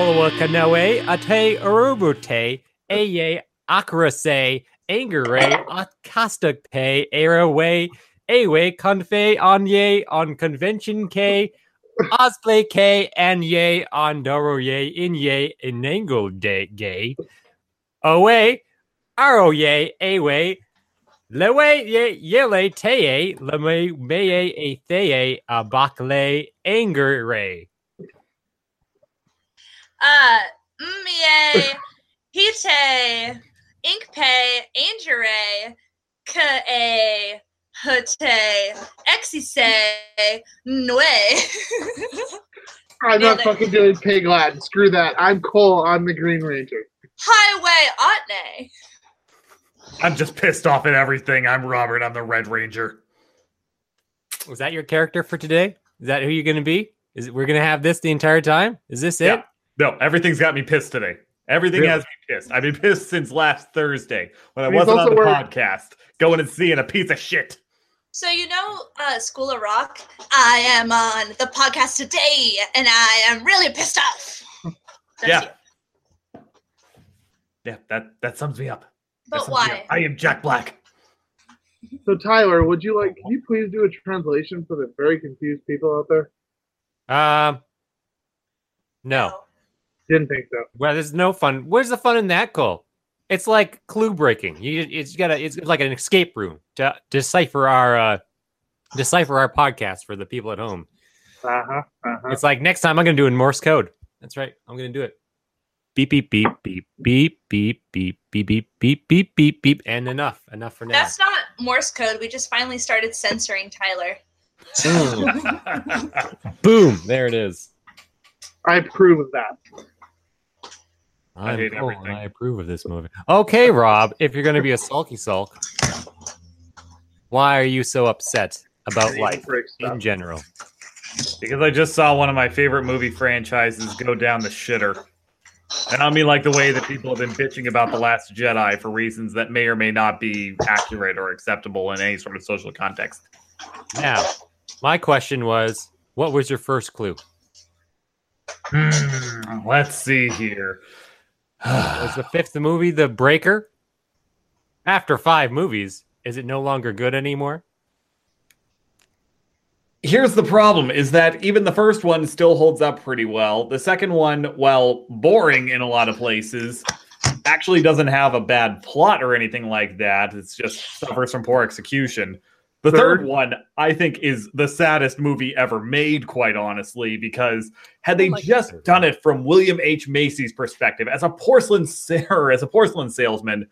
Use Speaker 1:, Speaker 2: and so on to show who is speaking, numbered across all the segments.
Speaker 1: elwa kanoe ate urubute eye akrase angere akastak pe araway awe confe anye on convention k osplay k and ye on doro ye in ye inango de gay away aro ye awe lewe ye yele teye leme meye a theye a bakle anger ray
Speaker 2: Uh, Mie, Hite, Inkpe, Angere, Ka, Hute, Exise, Nue.
Speaker 3: I'm not fucking doing pig Latin. Screw that. I'm Cole. I'm the Green Ranger.
Speaker 2: Highway Otne.
Speaker 4: I'm just pissed off at everything. I'm Robert. I'm the Red Ranger.
Speaker 1: Was that your character for today? Is that who you're going to be? Is it, we're going to have this the entire time? Is this it?
Speaker 4: Yeah. No, everything's got me pissed today. Everything
Speaker 3: Really?
Speaker 4: has me pissed. I've been pissed since last Thursday when I
Speaker 3: he's
Speaker 4: wasn't on the
Speaker 3: wearing-
Speaker 4: podcast, going and seeing a piece of shit.
Speaker 2: So you know uh, School of Rock? I am on the podcast today, and I am really pissed off. That's
Speaker 4: Yeah.
Speaker 2: you.
Speaker 4: Yeah, that that sums me up.
Speaker 2: But why?
Speaker 4: up. I am Jack Black.
Speaker 3: So Tyler, would you like? Can you please do a translation for the very confused people out there?
Speaker 1: Um, no.
Speaker 3: Didn't think so.
Speaker 1: Well, there's no fun. Where's the fun in that, Cole? It's like clue breaking. You, it's got a, it's like an escape room to decipher our, uh, decipher our podcast for the people at home.
Speaker 3: Uh huh. Uh huh.
Speaker 1: It's like next time I'm going to do in Morse code. That's right. I'm going to do it. Beep beep beep beep beep beep beep beep beep beep beep beep beep and enough enough for now.
Speaker 2: That's not Morse code. We just finally started censoring Tyler.
Speaker 1: Boom! There it is.
Speaker 3: I approve of that.
Speaker 4: I
Speaker 1: I'm
Speaker 4: hate
Speaker 1: Cole, and
Speaker 4: everything.
Speaker 1: I approve of this movie. Okay, Rob, if you're going to be a sulky sulk, why are you so upset about life in general?
Speaker 4: because I just saw one of my favorite movie franchises go down the shitter. And I mean like the way that people have been bitching about The Last Jedi for reasons that may or may not be accurate or acceptable in any sort of social context.
Speaker 1: Now, my question was, what was your first clue?
Speaker 4: Hmm, let's see here.
Speaker 1: Was the fifth movie The Breaker? After five movies, is it no longer good anymore?
Speaker 4: Here's the problem is that even the first one still holds up pretty well. The second one, while boring in a lot of places, actually doesn't have a bad plot or anything like that. It's just suffers from poor execution. The third,
Speaker 3: Third?
Speaker 4: one, I think, is the saddest movie ever made, quite honestly, because had they
Speaker 1: oh like
Speaker 4: just
Speaker 1: third
Speaker 4: done it from William H. Macy's perspective, as a porcelain sa- or as a porcelain salesman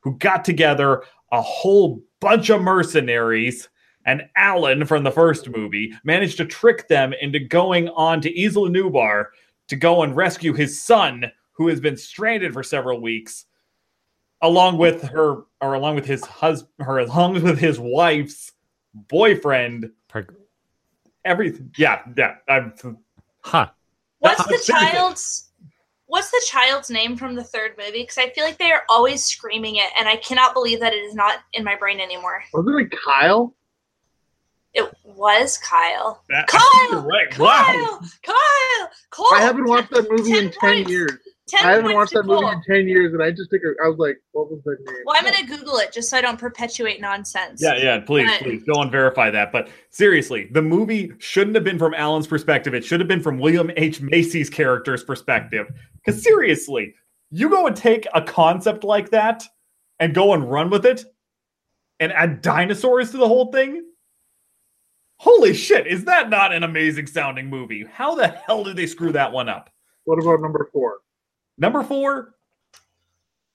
Speaker 4: who got together a whole bunch of mercenaries and Alan from the first movie managed to trick them into going on to Isla Nublar to go and rescue his son, who has been stranded for several weeks, along with her or along with his husband, her along with his wife's boyfriend.
Speaker 1: Prog-
Speaker 4: Everything, yeah, yeah. I'm,
Speaker 1: Huh.
Speaker 2: What's the child's What's the child's name from the third movie? Because I feel like they are always screaming it, and I cannot believe that it is not in my brain anymore.
Speaker 3: Wasn't it Kyle?
Speaker 2: It was Kyle.
Speaker 4: that,
Speaker 2: Kyle!
Speaker 4: right.
Speaker 2: Kyle!
Speaker 4: Wow.
Speaker 2: Kyle! Cole!
Speaker 3: I haven't watched that movie in
Speaker 2: 10
Speaker 3: ten
Speaker 2: points.
Speaker 3: years.
Speaker 2: 10
Speaker 3: I haven't watched
Speaker 2: to
Speaker 3: that movie in ten years, and I just think I was like, "What was that name?"
Speaker 2: Well, I'm going to Google it just so I don't perpetuate nonsense.
Speaker 4: Yeah, yeah, please,
Speaker 2: But-
Speaker 4: please go and verify that. But seriously, the movie shouldn't have been from Alan's perspective. It should have been from William H. Macy's character's perspective. Because seriously, you go and take a concept like that and go and run with it and add dinosaurs to the whole thing. Holy shit, is that not an amazing sounding movie? How the hell did they screw that one up?
Speaker 3: What about number four?
Speaker 4: Number four,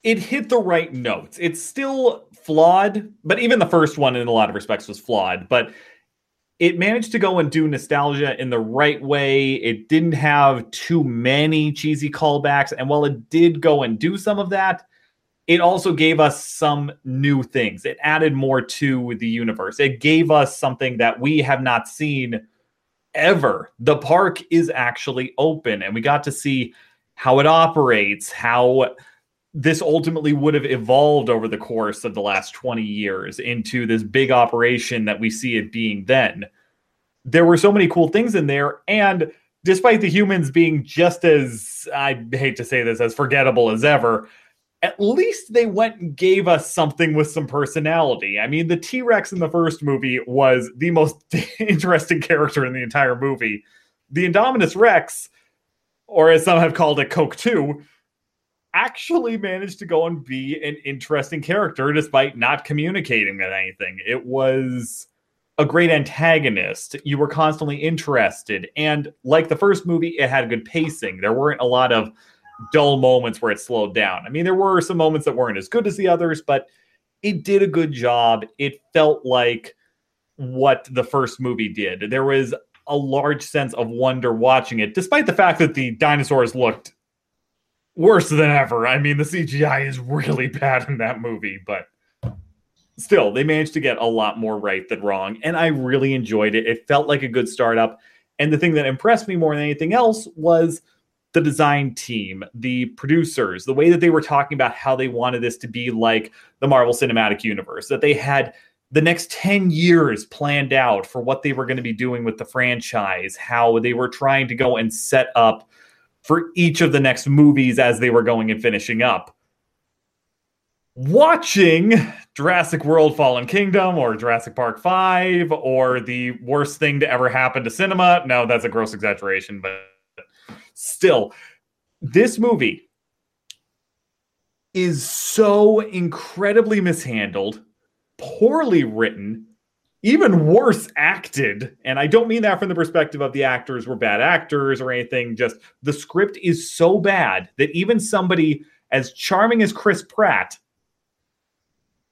Speaker 4: it hit the right notes. It's still flawed, but even the first one, in a lot of respects, was flawed. But it managed to go and do nostalgia in the right way. It didn't have too many cheesy callbacks. And while it did go and do some of that, it also gave us some new things. It added more to the universe. It gave us something that we have not seen ever. The park is actually open, and we got to see how it operates, how this ultimately would have evolved over the course of the last 20 years into this big operation that we see it being then. There were so many cool things in there, and despite the humans being just as I hate to say this as forgettable as ever, at least they went and gave us something with some personality. I mean, the T Rex in the first movie was the most interesting character in the entire movie. The Indominus Rex, or as some have called it, Coke 2, actually managed to go and be an interesting character despite not communicating at anything. It was a great antagonist. You were constantly interested. And like the first movie, it had good pacing. There weren't a lot of dull moments where it slowed down. I mean, there were some moments that weren't as good as the others, but it did a good job. It felt like what the first movie did. There was a large sense of wonder watching it, despite the fact that the dinosaurs looked worse than ever. I mean, the CGI is really bad in that movie, but still, they managed to get a lot more right than wrong. And I really enjoyed it. It felt like a good startup. And the thing that impressed me more than anything else was the design team, the producers, the way that they were talking about how they wanted this to be like the Marvel Cinematic Universe, that they had the next 10 years planned out for what they were going to be doing with the franchise, how they were trying to go and set up for each of the next movies as they were going and finishing up. Watching Jurassic World Fallen Kingdom or Jurassic Park 5 or the worst thing to ever happen to cinema. No, that's a gross exaggeration, but still, this movie is so incredibly mishandled, poorly written, even worse acted. And I don't mean that from the perspective of the actors were bad actors or anything. Just the script is so bad that even somebody as charming as Chris Pratt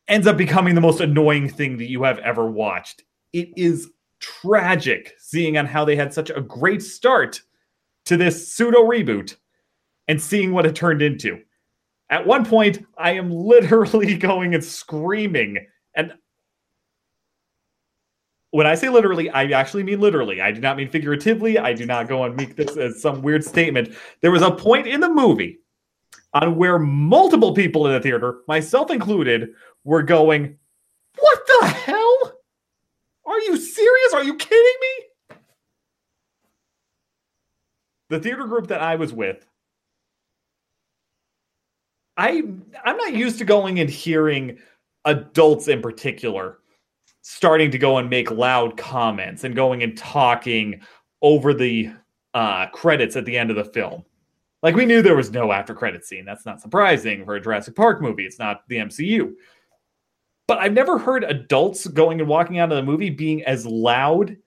Speaker 4: ends up becoming the most annoying thing that you have ever watched. It is tragic seeing on how they had such a great start to this pseudo reboot and seeing what it turned into. At one point, I am literally going and screaming. And when I say literally, I actually mean literally. I do not mean figuratively. I do not go and make this as some weird statement. There was a point in the movie on where multiple people in the theater, myself included, were going, What the hell? Are you serious? Are you kidding me? The theater group that I was with, I I'm not used to going and hearing adults in particular starting to go and make loud comments and going and talking over the uh, credits at the end of the film. Like we knew there was no after credit scene. That's not surprising for a Jurassic Park movie. It's not the MCU. But I've never heard adults going and walking out of the movie being as loud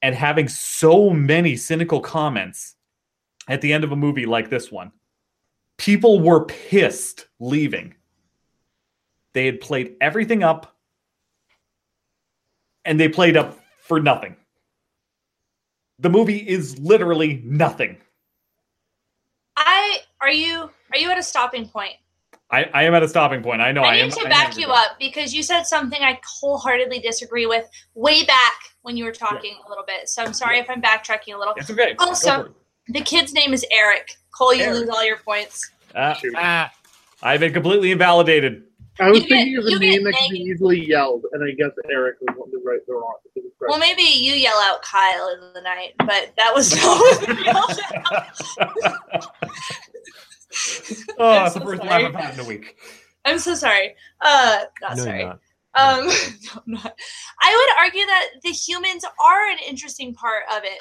Speaker 4: and having so many cynical comments at the end of a movie like this one. People were pissed leaving. They had played everything up and they played up for nothing. The movie is literally nothing.
Speaker 2: I are you are you at a stopping point?
Speaker 4: I, I am at a stopping point. I know.
Speaker 2: I, am.
Speaker 4: I
Speaker 2: need
Speaker 4: am,
Speaker 2: to back you up because you said something I wholeheartedly disagree with way back when you were talking a little bit. So I'm sorry if I'm backtracking a little.
Speaker 4: It's okay.
Speaker 2: Also-
Speaker 4: it.
Speaker 2: The kid's name is Eric. Cole, you
Speaker 4: Eric.
Speaker 2: lose all your points.
Speaker 4: Uh,
Speaker 3: Shoot.
Speaker 1: Ah,
Speaker 4: I've been completely invalidated.
Speaker 3: I was
Speaker 2: You get-
Speaker 3: thinking of a name that could be easily yelled, and I guess Eric was one to right the wrong.
Speaker 2: Well, maybe you yell out Kyle in the night, but that was not
Speaker 4: oh,
Speaker 2: I'm
Speaker 4: that's the
Speaker 2: so
Speaker 4: first
Speaker 2: sorry.
Speaker 4: laugh I've had in a week.
Speaker 2: I'm so sorry. Uh, not
Speaker 1: no,
Speaker 2: sorry.
Speaker 1: you're not.
Speaker 2: Um, no, I'm not. I would argue that the humans are an interesting part of it.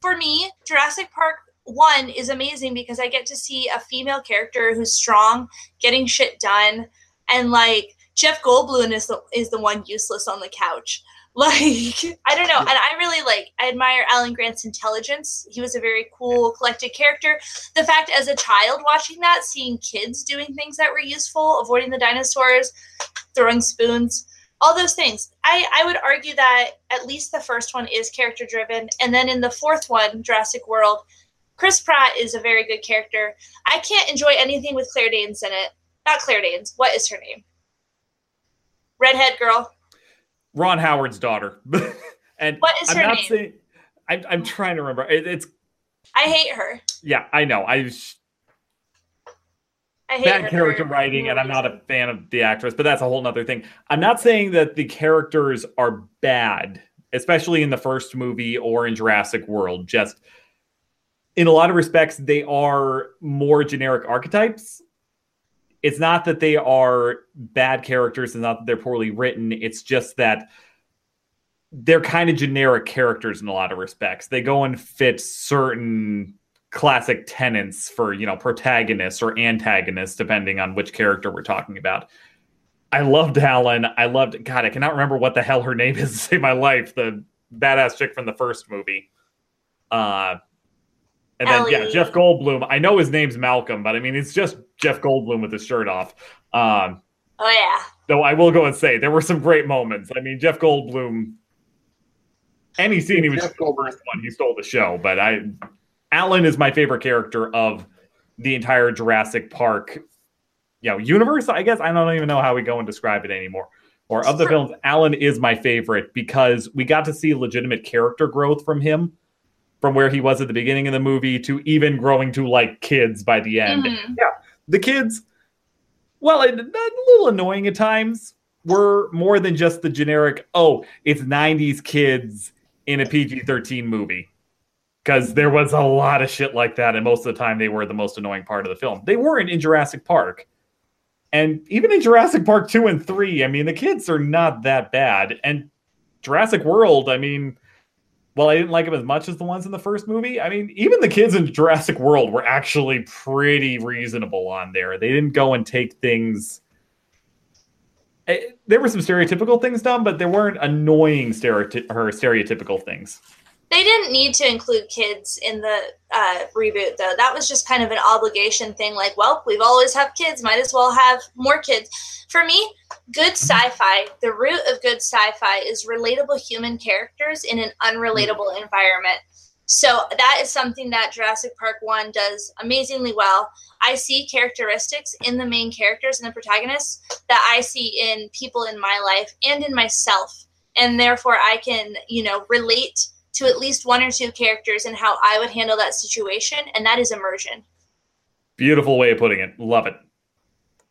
Speaker 2: For me, Jurassic Park one is amazing because I get to see a female character who's strong, getting shit done, and like Jeff Goldblum is the is the one useless on the couch. Like I don't know, and I really like I admire Alan Grant's intelligence. He was a very cool, collected character. The fact as a child watching that, seeing kids doing things that were useful, avoiding the dinosaurs, throwing spoons, all those things. I, I would argue that at least the first one is character driven. And then in the fourth one, Jurassic World, Chris Pratt is a very good character. I can't enjoy anything with Claire Danes in it. Not Claire Danes. What is her name? Redhead girl.
Speaker 4: Ron Howard's daughter. and
Speaker 2: What is
Speaker 4: I'm
Speaker 2: her
Speaker 4: not
Speaker 2: name?
Speaker 4: saying. I'm, I'm trying to remember. It, it's
Speaker 2: I hate her.
Speaker 4: yeah, I know. I
Speaker 2: I hate
Speaker 4: bad character writing,
Speaker 2: no
Speaker 4: and I'm not a fan of the actress, but that's a whole other thing. I'm not saying that the characters are bad, especially in the first movie or in Jurassic World. Just in a lot of respects, they are more generic archetypes. It's not that they are bad characters, and not that they're poorly written. It's just that they're kind of generic characters in a lot of respects. They go and fit certain classic tenets for, you know, protagonists or antagonists, depending on which character we're talking about. I loved Alan. I loved God, I cannot remember what the hell her name is to save my life. The badass chick from the first movie. Uh and then yeah, Jeff Goldblum. I know his name's Malcolm, but I mean it's just Jeff Goldblum with his shirt off. Um,
Speaker 2: Oh yeah.
Speaker 4: though I will go and say there were some great moments. I mean, Jeff Goldblum. Any scene he was
Speaker 3: Jeff
Speaker 4: the
Speaker 3: Goldblum.
Speaker 4: first one, he stole the show. But I, Alan is my favorite character of the entire Jurassic Park, you know, universe. I guess I don't even know how we go and describe it anymore. Or of the films, Alan is my favorite because we got to see legitimate character growth from him, from where he was at the beginning of the movie to even growing to like kids by the end
Speaker 2: Mhm.
Speaker 4: the kids, well, a, a little annoying at times, were more than just the generic, oh, it's 90s kids in a PG 13 movie. Because there was a lot of shit like that, and most of the time they were the most annoying part of the film. They weren't in Jurassic Park. And even in Jurassic Park 2 and 3, I mean, the kids are not that bad. And Jurassic World, I mean, well, I didn't like them as much as the ones in the first movie. I mean, even the kids in Jurassic World were actually pretty reasonable on there. They didn't go and take things. eh, There were some stereotypical things done, but there weren't annoying stereoty- or stereotypical things.
Speaker 2: They didn't need to include kids in the uh, reboot, though. That was just kind of an obligation thing. Like, well, we've always have kids, might as well have more kids. For me, good sci-fi, the root of good sci-fi is relatable human characters in an unrelatable environment. So that is something that Jurassic Park 1 does amazingly well. I see characteristics in the main characters and the protagonists that I see in people in my life and in myself. And therefore I can, you know, relate to at least one or two characters and how I would handle that situation, and that is immersion.
Speaker 4: Beautiful way of putting it. Love it.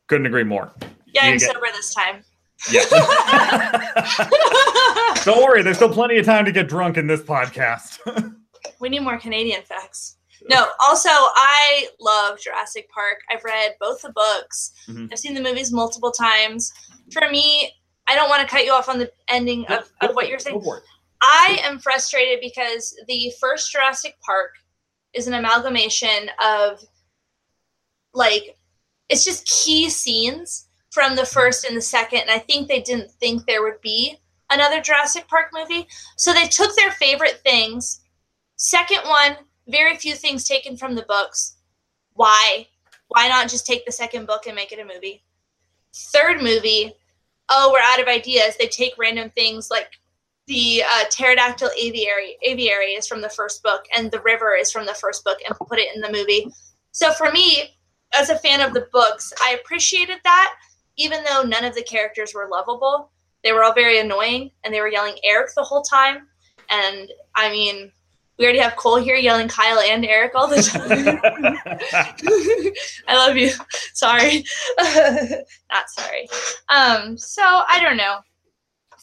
Speaker 4: Couldn't agree more.
Speaker 2: Yeah,
Speaker 4: You
Speaker 2: I'm
Speaker 4: get-
Speaker 2: sober this time.
Speaker 4: Yeah. Don't worry, there's still plenty of time to get drunk in this podcast.
Speaker 2: we need more Canadian facts. No, also I love Jurassic Park. I've read both the books.
Speaker 4: Mhm.
Speaker 2: I've seen the movies multiple times. For me, I don't want to cut you off on the ending of, of what you're saying. I am frustrated because the first Jurassic Park is an amalgamation of like it's just key scenes from the first and the second and I think they didn't think there would be another Jurassic Park movie. So they took their favorite things. Second one, very few things taken from the books. Why? Why not just take the second book and make it a movie? Third movie, oh, we're out of ideas. They take random things like the uh, pterodactyl aviary aviary is from the first book and the river is from the first book and put it in the movie so for me as a fan of the books i appreciated that even though none of the characters were lovable they were all very annoying and they were yelling eric the whole time and i mean we already have cole here yelling kyle and eric all the time I love you. Sorry. Not sorry. Um, so I don't know.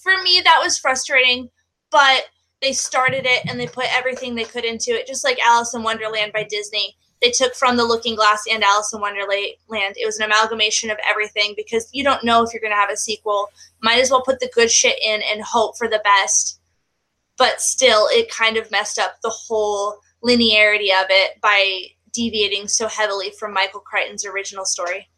Speaker 2: For me, that was frustrating, but they started it and they put everything they could into it, just like Alice in Wonderland by Disney. They took from The Looking Glass and Alice in Wonderland. It was an amalgamation of everything because you don't know if you're going to have a sequel. Might as well put the good shit in and hope for the best. But still, it kind of messed up the whole linearity of it by deviating so heavily from Michael Crichton's original story.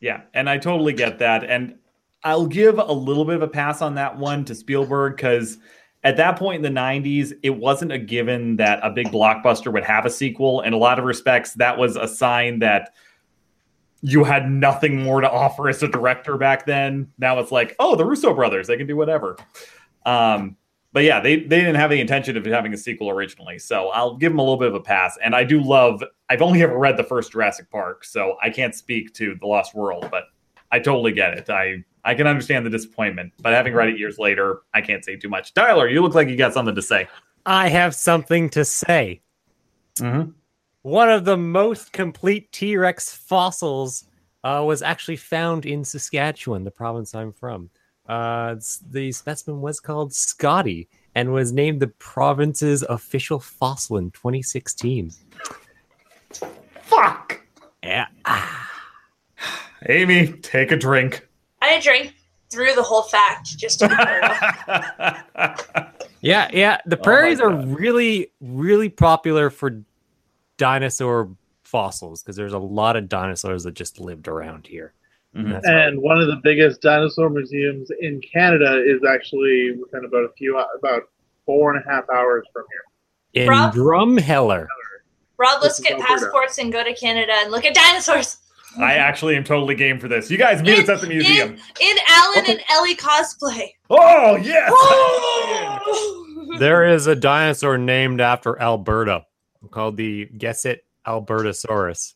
Speaker 4: Yeah, and I totally get that. And I'll give a little bit of a pass on that one to Spielberg because at that point in the 90s, it wasn't a given that a big blockbuster would have a sequel. In a lot of respects, that was a sign that you had nothing more to offer as a director back then. Now it's like, oh, the Russo brothers, they can do whatever. Um, but yeah, they, they didn't have the intention of having a sequel originally. So I'll give them a little bit of a pass. And I do love, I've only ever read the first Jurassic Park, so I can't speak to The Lost World, but I totally get it. I I can understand the disappointment, but having read it years later, I can't say too much. Tyler, you look like you got something to say.
Speaker 1: I have something to say.
Speaker 4: Mm-hmm.
Speaker 1: One of the most complete T Rex fossils uh, was actually found in Saskatchewan, the province I'm from. Uh, the specimen was called Scotty and was named the province's official fossil in 2016.
Speaker 4: Fuck.
Speaker 1: Yeah.
Speaker 4: Amy, take a drink.
Speaker 2: I drank through the whole fact just to be.
Speaker 1: Yeah, yeah. The
Speaker 4: Oh
Speaker 1: prairies are really, really popular for dinosaur fossils because there's a lot of dinosaurs that just lived around here.
Speaker 4: Mhm.
Speaker 1: That's
Speaker 3: And one of the biggest dinosaur museums in Canada is actually within about a few, about four and a half hours from here.
Speaker 1: in
Speaker 2: Rob-
Speaker 1: Drumheller.
Speaker 2: Rob, let's
Speaker 3: This is
Speaker 2: get
Speaker 3: Alberta.
Speaker 2: passports and go to Canada and look at dinosaurs
Speaker 4: I actually am totally game for this. You guys meet us at the museum.
Speaker 2: in Alan and Ellie cosplay.
Speaker 4: Oh yes.
Speaker 1: There is a dinosaur named after Alberta called the Guess It Albertosaurus.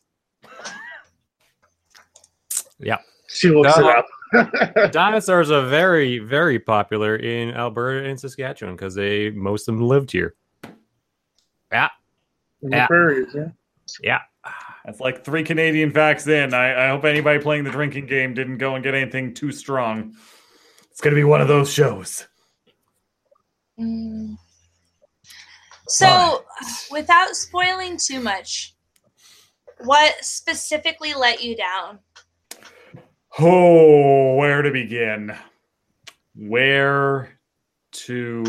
Speaker 1: Yeah.
Speaker 3: She looks
Speaker 1: Uh,
Speaker 3: it up.
Speaker 1: Dinosaurs are very, very popular in Alberta and Saskatchewan because they most of them lived here. Yeah.
Speaker 3: In the
Speaker 1: Yeah.
Speaker 3: prairies, yeah.
Speaker 1: Yeah.
Speaker 4: That's like three Canadian facts in. I, I hope anybody playing the drinking game didn't go and get anything too strong. It's gonna be one of those shows.
Speaker 2: Mm. So, without spoiling too much, what specifically let you down?
Speaker 4: Oh, where to begin? Where to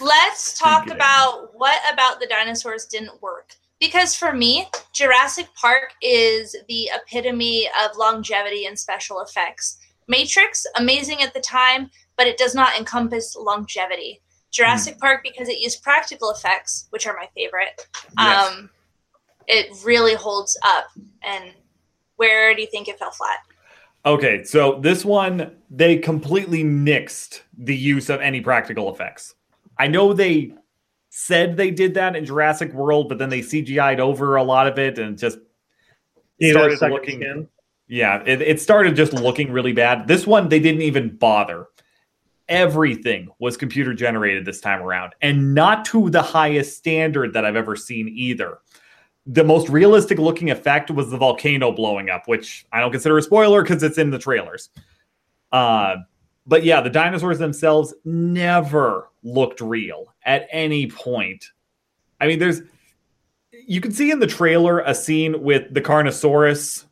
Speaker 2: Let's talk
Speaker 4: Begin.
Speaker 2: about what about the dinosaurs didn't work. Because for me, Jurassic Park is the epitome of longevity and special effects. Matrix, amazing at the time, but it does not encompass longevity. Jurassic Park, because it used practical effects, which are my favorite,
Speaker 4: Yes.
Speaker 2: um, it really holds up. And where do you think it fell flat?
Speaker 4: Okay, so this one they completely nixed the use of any practical effects. I know they said they did that in Jurassic World, but then they CGI'd over a lot of it and just started looking.
Speaker 3: skin.
Speaker 4: Yeah, it, it started just looking really bad. This one they didn't even bother. Everything was computer generated this time around, and not to the highest standard that I've ever seen either. The most realistic looking effect was the volcano blowing up, which I don't consider a spoiler because it's in the trailers. Uh, but yeah, the dinosaurs themselves never looked real at any point. I mean, there's you can see in the trailer a scene with the Carnotaurus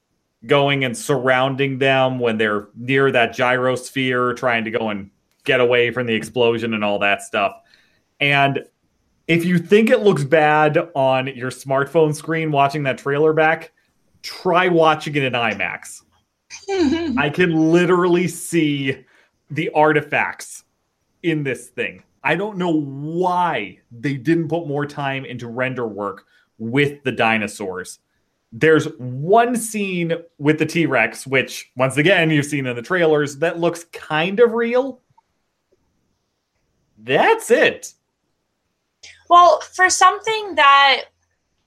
Speaker 4: going and surrounding them when they're near that gyrosphere, trying to go and get away from the explosion and all that stuff. And if you think it looks bad on your smartphone screen watching that trailer back, try watching it in IMAX. I can literally see the artifacts in this thing. I don't know why they didn't put more time into render work with the dinosaurs. There's one scene with the T Rex, which, once again, you've seen in the trailers, that looks kind of real. That's it.
Speaker 2: Well, for something that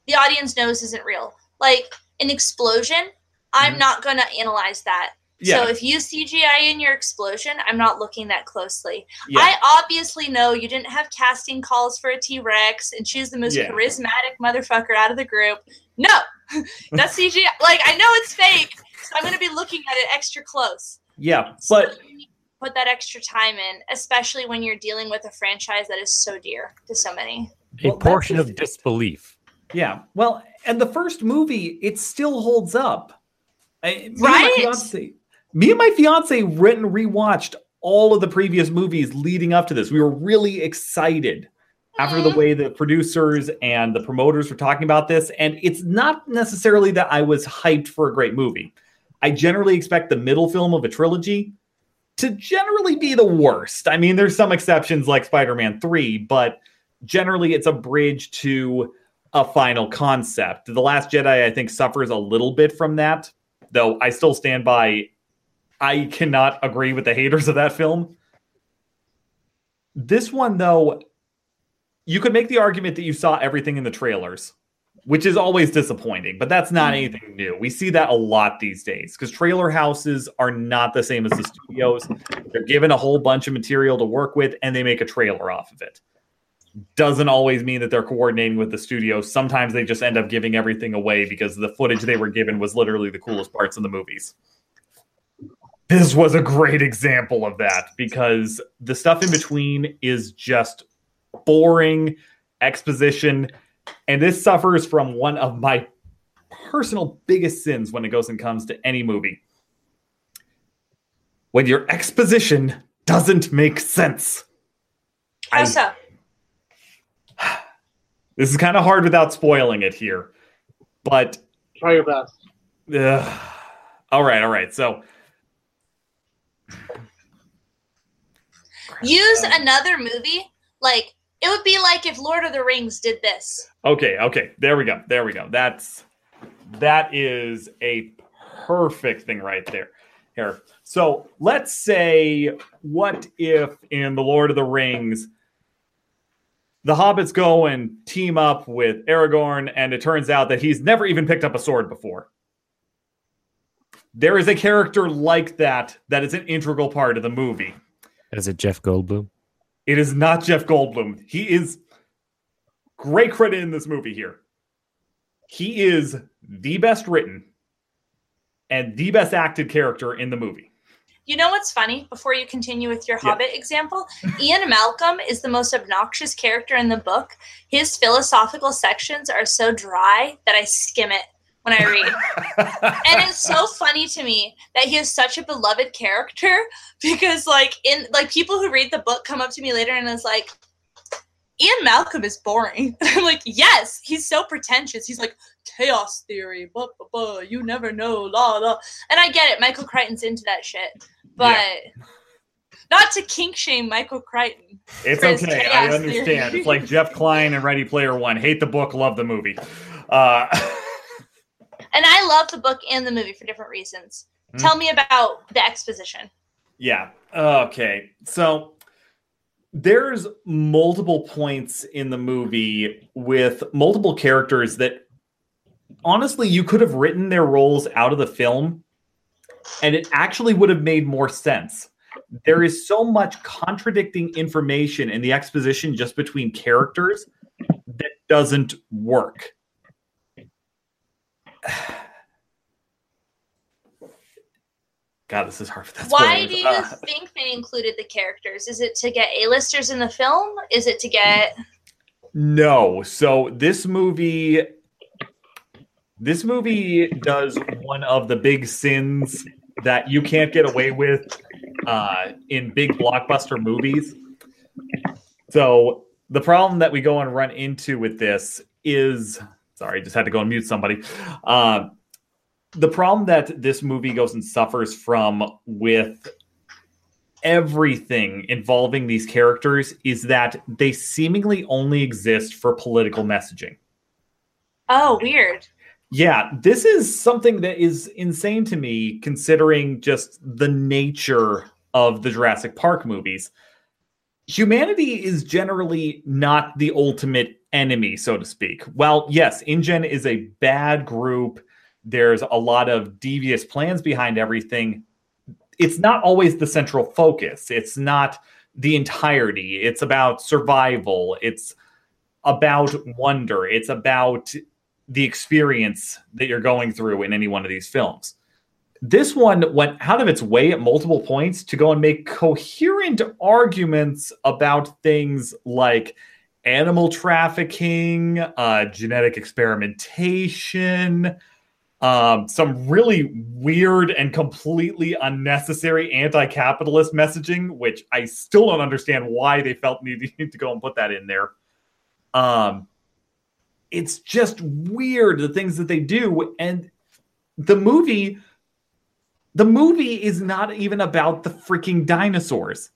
Speaker 2: the audience knows isn't real, like an explosion, I'm
Speaker 4: Mhm.
Speaker 2: not going to analyze that.
Speaker 4: Yeah.
Speaker 2: So if you CGI in your explosion, I'm not looking that closely.
Speaker 4: yeah.
Speaker 2: I obviously know you didn't have casting calls for a T Rex and choose the most
Speaker 4: Yeah.
Speaker 2: charismatic motherfucker out of the group. No, that's CGI. Like I know it's fake, so I'm going to be looking at it extra close.
Speaker 4: yeah.
Speaker 2: So
Speaker 4: But
Speaker 2: you put that extra time in, especially when you're dealing with a franchise that is so dear to so many.
Speaker 1: A
Speaker 4: Well,
Speaker 1: portion of disbelief.
Speaker 4: Yeah. Well, and the first movie, it still holds up. I, me and
Speaker 2: Right?
Speaker 4: Me and my fiance went and rewatched all of the previous movies leading up to this. We were really excited after the way the producers and the promoters were talking about this. And it's not necessarily that I was hyped for a great movie. I generally expect the middle film of a trilogy to generally be the worst. I mean, there's some exceptions like Spider Man 3, but generally it's a bridge to a final concept. The Last Jedi, I think, suffers a little bit from that, though I still stand by. I cannot agree with the haters of that film. This one, though, you could make the argument that you saw everything in the trailers, which is always disappointing, but that's not hmm. anything new. We see that a lot these days because trailer houses are not the same as the studios. They're given a whole bunch of material to work with and they make a trailer off of it doesn't always mean that they're coordinating with the studio. Sometimes they just end up giving everything away because the footage they were given was literally the coolest parts of the movies. This was a great example of that because the stuff in between is just boring exposition. And this suffers from one of my personal biggest sins when it goes and comes to any movie. When your exposition doesn't make sense.
Speaker 2: How
Speaker 4: I-
Speaker 2: so?
Speaker 4: This is kind of hard without spoiling it here. But
Speaker 3: Try your best.
Speaker 4: Ugh. all right, all right. So
Speaker 2: Use another movie. Like it would be like if Lord of the Rings did this.
Speaker 4: okay, okay. There we go. There we go. That's that is a perfect thing right there. Here. So let's say, what if in the Lord of the Rings, the hobbits go and team up with Aragorn, and it turns out that he's never even picked up a sword before. There is a character like that that is an integral part of the movie.
Speaker 1: Is it Jeff Goldblum?
Speaker 4: It is not Jeff Goldblum. He is great credit in this movie here. He is the best written and the best acted character in the movie.
Speaker 2: You know what's funny? Before you continue with your
Speaker 4: Yeah.
Speaker 2: Hobbit example, Ian Malcolm is the most obnoxious character in the book. His philosophical sections are so dry that I skim it when I read. and it's so funny to me that he is such a beloved character because like in like people who read the book come up to me later and is like Ian Malcolm is boring. I'm like, yes, he's so pretentious. He's like chaos theory, blah, blah, blah, you never know, la la. And I get it, Michael Crichton's into that shit. But not to kink shame Michael Crichton.
Speaker 4: It's okay. I understand.
Speaker 2: theory.
Speaker 4: It's like Jeff Klein and Ready Player One. Hate the book, love the movie. Uh,
Speaker 2: And I love the book and the movie for different reasons.
Speaker 4: Hmm.
Speaker 2: Tell me about the exposition.
Speaker 4: Yeah. Okay. So there's multiple points in the movie with multiple characters that honestly you could have written their roles out of the film and it actually would have made more sense. There is so much contradicting information in the exposition just between characters that doesn't work. God, this is hard. That's
Speaker 2: Why do you
Speaker 4: Uh,
Speaker 2: think they included the characters? Is it to get A-listers in the film? Is it to get
Speaker 4: No. So this movie this movie does one of the big sins that you can't get away with uh, in big blockbuster movies. So the problem that we go and run into with this is sorry, just had to go and mute somebody. Uh, the problem that this movie goes and suffers from with everything involving these characters is that they seemingly only exist for political messaging.
Speaker 2: Oh, weird.
Speaker 4: Yeah, this is something that is insane to me considering just the nature of the Jurassic Park movies. Humanity is generally not the ultimate enemy, so to speak. Well, yes, InGen is a bad group, there's a lot of devious plans behind everything. It's not always the central focus. It's not the entirety. It's about survival. It's about wonder. It's about the experience that you're going through in any one of these films. This one went out of its way at multiple points to go and make coherent arguments about things like animal trafficking, uh, genetic experimentation, um, some really weird and completely unnecessary anti capitalist messaging, which I still don't understand why they felt needed to go and put that in there. Um, it's just weird the things that they do and the movie the movie is not even about the freaking dinosaurs